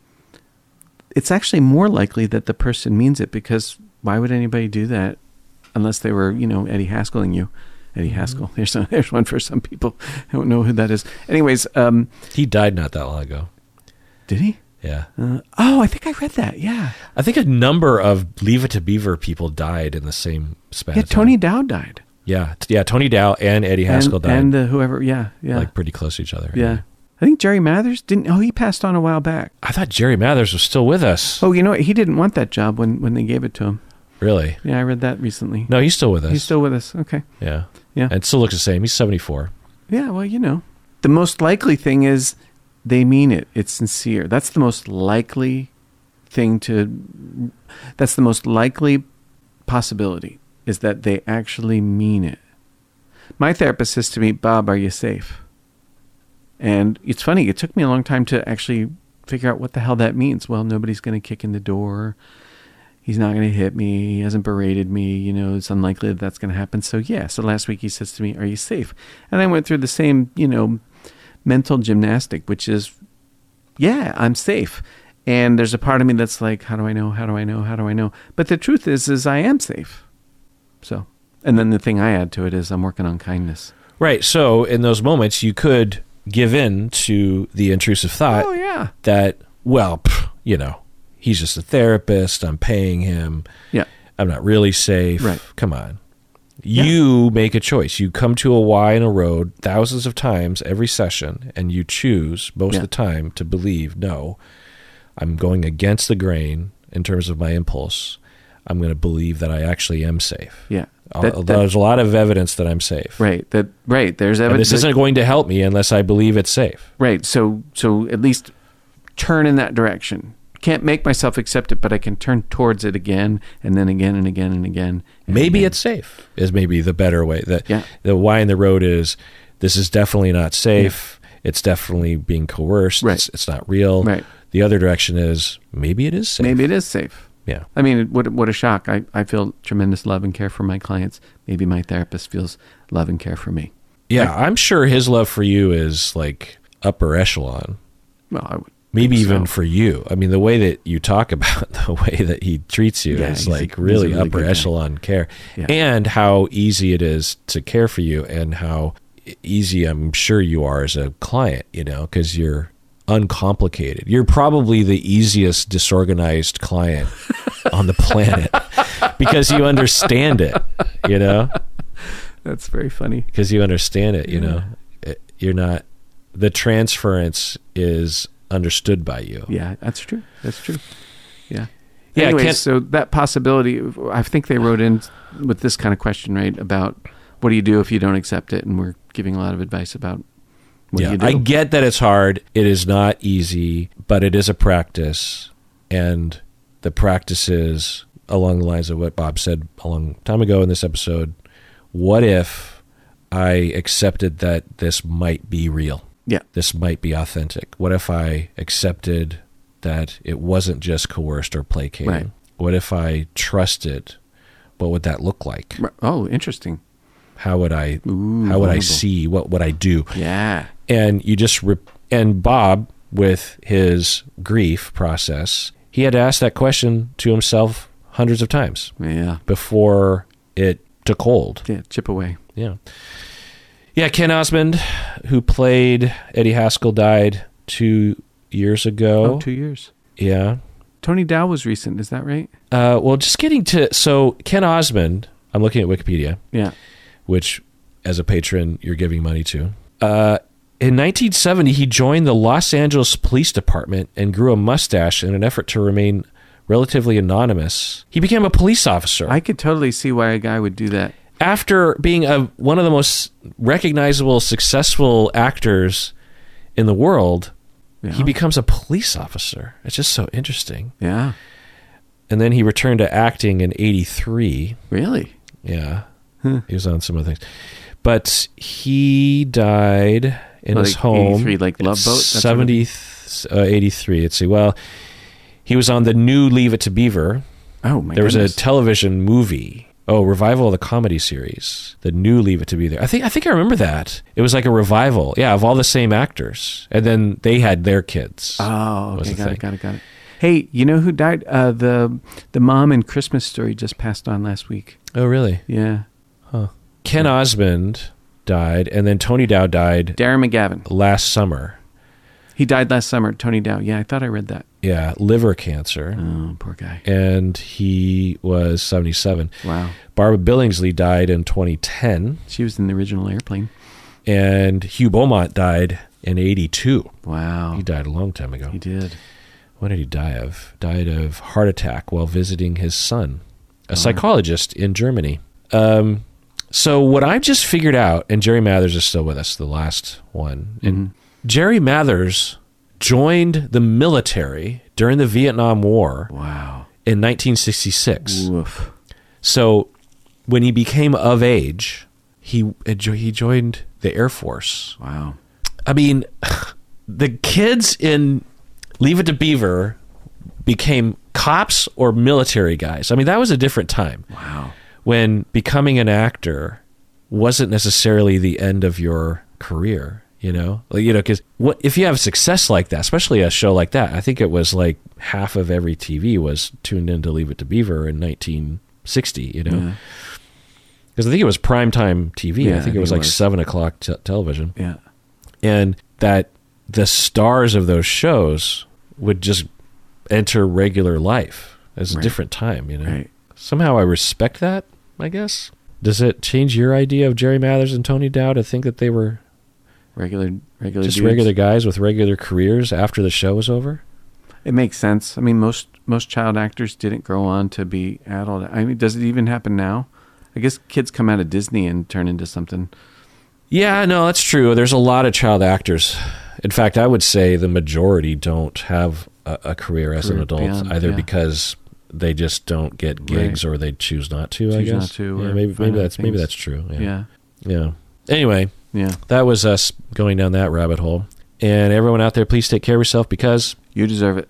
It's actually more likely that the person means it because why would anybody do that unless they were, you know, Eddie Haskelling you? Eddie Haskell. There's some, there's one for some people. I don't know who that is. Anyways, um,
he died not that long ago
did he?
yeah
Uh, oh, I think I read that. Yeah.
I think a number of Leave It to Beaver people died in the same span.
Yeah. Tony Dow died.
Yeah, yeah. Tony Dow and Eddie Haskell
and,
died
And uh, whoever, yeah, yeah.
like pretty close to each other.
yeah. I think Jerry Mathers didn't, oh, he passed on a while back.
I thought Jerry Mathers was still with us.
Oh, you know what? He didn't want that job when, when they gave it to him.
Really?
Yeah, I read that recently.
No, he's still with us.
He's still with us. Okay.
yeah,
Yeah.
and still looks the same. He's seventy four.
Yeah, well, you know, the most likely thing is they mean it. It's sincere. That's the most likely thing to. That's the most likely possibility is that they actually mean it. My therapist says to me, "Bob, are you safe?" And it's funny. It took me a long time to actually figure out what the hell that means. Well, nobody's going to kick in the door. He's not going to hit me. He hasn't berated me. You know, it's unlikely that that's going to happen. So, yeah. So last week he says to me, Are you safe? And I went through the same, you know, mental gymnastic, which is, Yeah, I'm safe. And there's a part of me that's like, How do I know? How do I know? How do I know? But the truth is, is I am safe. So, and then the thing I add to it is I'm working on kindness.
Right. So in those moments, you could give in to the intrusive thought
oh, yeah.
that, well, pff, you know, he's just a therapist. I'm paying him.
Yeah.
I'm not really safe.
Right.
Come on. You make a choice. You come to a Y in a road thousands of times every session, and you choose most
Yeah.
of the time to believe, no, I'm going against the grain in terms of my impulse. I'm going to believe that I actually am safe.
Yeah. That- that-
There's a lot of evidence that I'm safe.
right. That, right. There's
And
evidence.
this isn't going to help me unless I believe it's safe.
Right. So so at least turn in that direction. Can't make myself accept it, but I can turn towards it again and then again and again and again. and
Maybe
again.
it's safe is maybe the better way. The,
Yeah.
the why in the road is this is definitely not safe. It's definitely being coerced.
Right.
It's, it's not real.
Right.
The other direction is maybe it is safe.
maybe it is safe.
Yeah.
I mean, what what a shock! I, I feel tremendous love and care for my clients. Maybe my therapist feels love and care for me.
Yeah. I'm sure his love for you is like upper echelon.
Well, I would.
Maybe even
so.
for you. I mean, the way that you talk about the way that he treats you
Yeah,
is like
a
really,
really
upper
good guy.
echelon care,
Yeah.
and how easy it is to care for you, and how easy I'm sure you are as a client. You know, because you're uncomplicated. You're probably the easiest disorganized client on the planet because you understand it. You know,
That's very funny.
because you understand it. You know, It- you're not. The transference is understood by you.
Yeah, that's true. That's true. Yeah.
Yeah,
Anyways, so that possibility, I think they wrote in with this kind of question, right? About what do you do if you don't accept it? And we're giving a lot of advice about what
yeah,
do do.
I get that it's hard. It is not easy, but it is a practice, and the practice is along the lines of what Bob said a long time ago in this episode. What if I accepted that this might be real?
yeah.
This might be authentic. What if I accepted that it wasn't just coerced or placating?
Right.
What if I trusted? What would that look like?
Oh, interesting.
How would I?
Ooh,
how would I see? What would I do?
Yeah.
And you just rep- and Bob with his grief process, he had to ask that question to himself hundreds of times
Yeah.
before it took hold.
Yeah. Chip away.
Yeah. Yeah, Ken Osmond, who played Eddie Haskell, died two years ago.
Oh, two years.
Yeah.
Tony Dow was recent. Is that right?
Uh, well, just getting to so Ken Osmond. I'm looking at Wikipedia,
Yeah.
which, as a patron, you're giving money to. Uh, in 1970, he joined the Los Angeles Police Department and grew a mustache in an effort to remain relatively anonymous. He became a police officer.
I could totally see why a guy would do that.
after being a, one of the most recognizable, successful actors in the world,
Yeah.
he becomes a police officer. It's just so interesting.
yeah.
And then he returned to acting in 83.
Really?
Yeah.
Huh.
He was on some other things. But he died in his home.
83, like Love Boat, that sort of
70, uh, 83. Let's see. Well, he was on the new Leave It to Beaver.
Oh my
there was a television movie. Oh, revival of the comedy series. The new Leave It to Beaver. I think I think I remember that. It was like a revival. Yeah, of all the same actors. And then they had their kids.
Oh, okay, got
thing.
it, got it, got it. Hey, you know who died? Uh, the the mom in Christmas Story just passed on last week.
oh, really?
Yeah, Huh.
Ken Osmond died and then Tony Dow died
Darren McGavin.
last summer.
He died last summer. Tony Dow. Yeah, I thought I read that.
Yeah, liver cancer.
Oh, poor guy.
and he was 77.
Wow.
Barbara Billingsley died in 2010,
She was in the original airplane.
and Hugh Beaumont died in 82.
Wow.
He died a long time ago.
He did.
What did he die of? Died of heart attack while visiting his son, a psychologist in Germany. Um, so what I've just figured out, and Jerry Mathers is still with us, the last one. And mm-hmm. Jerry Mathers joined the military during the Vietnam War
Wow.
in 1966.
Woof.
So when he became of age, he uh, he joined the Air Force.
Wow.
I mean, the kids in Leave It to Beaver became cops or military guys. I mean, that was a different time
Wow.
When becoming an actor wasn't necessarily the end of your career. You know, like, you know, because what if you have success like that, especially a show like that? I think it was like half of every TV was tuned in to Leave It to Beaver in 1960. You know,
Yeah.
because I think it was primetime TV.
Yeah,
I think it was like seven o'clock t- television
Yeah.
and that the stars of those shows would just enter regular life as a
Right.
different time, you know.
Right.
Somehow I respect that, I guess. Does it change your idea of Jerry Mathers and Tony Dow to think that they were
Regular, regular,
just
dudes.
regular guys with regular careers after the show was over?
It makes sense. I mean, most most child actors didn't grow on to be adult. I mean, does it even happen now? I guess kids come out of Disney and turn into something.
Yeah, no, that's true. There's a lot of child actors. In fact, I would say the majority don't have a, a career as an adult,
beyond,
either
yeah.
because they just don't get gigs or they choose not to. I guess
to,
Yeah, maybe maybe that's maybe that's true.
Yeah.
Yeah. yeah. Anyway,
Yeah.
that was us going down that rabbit hole. And everyone out there, please take care of yourself because
You deserve it.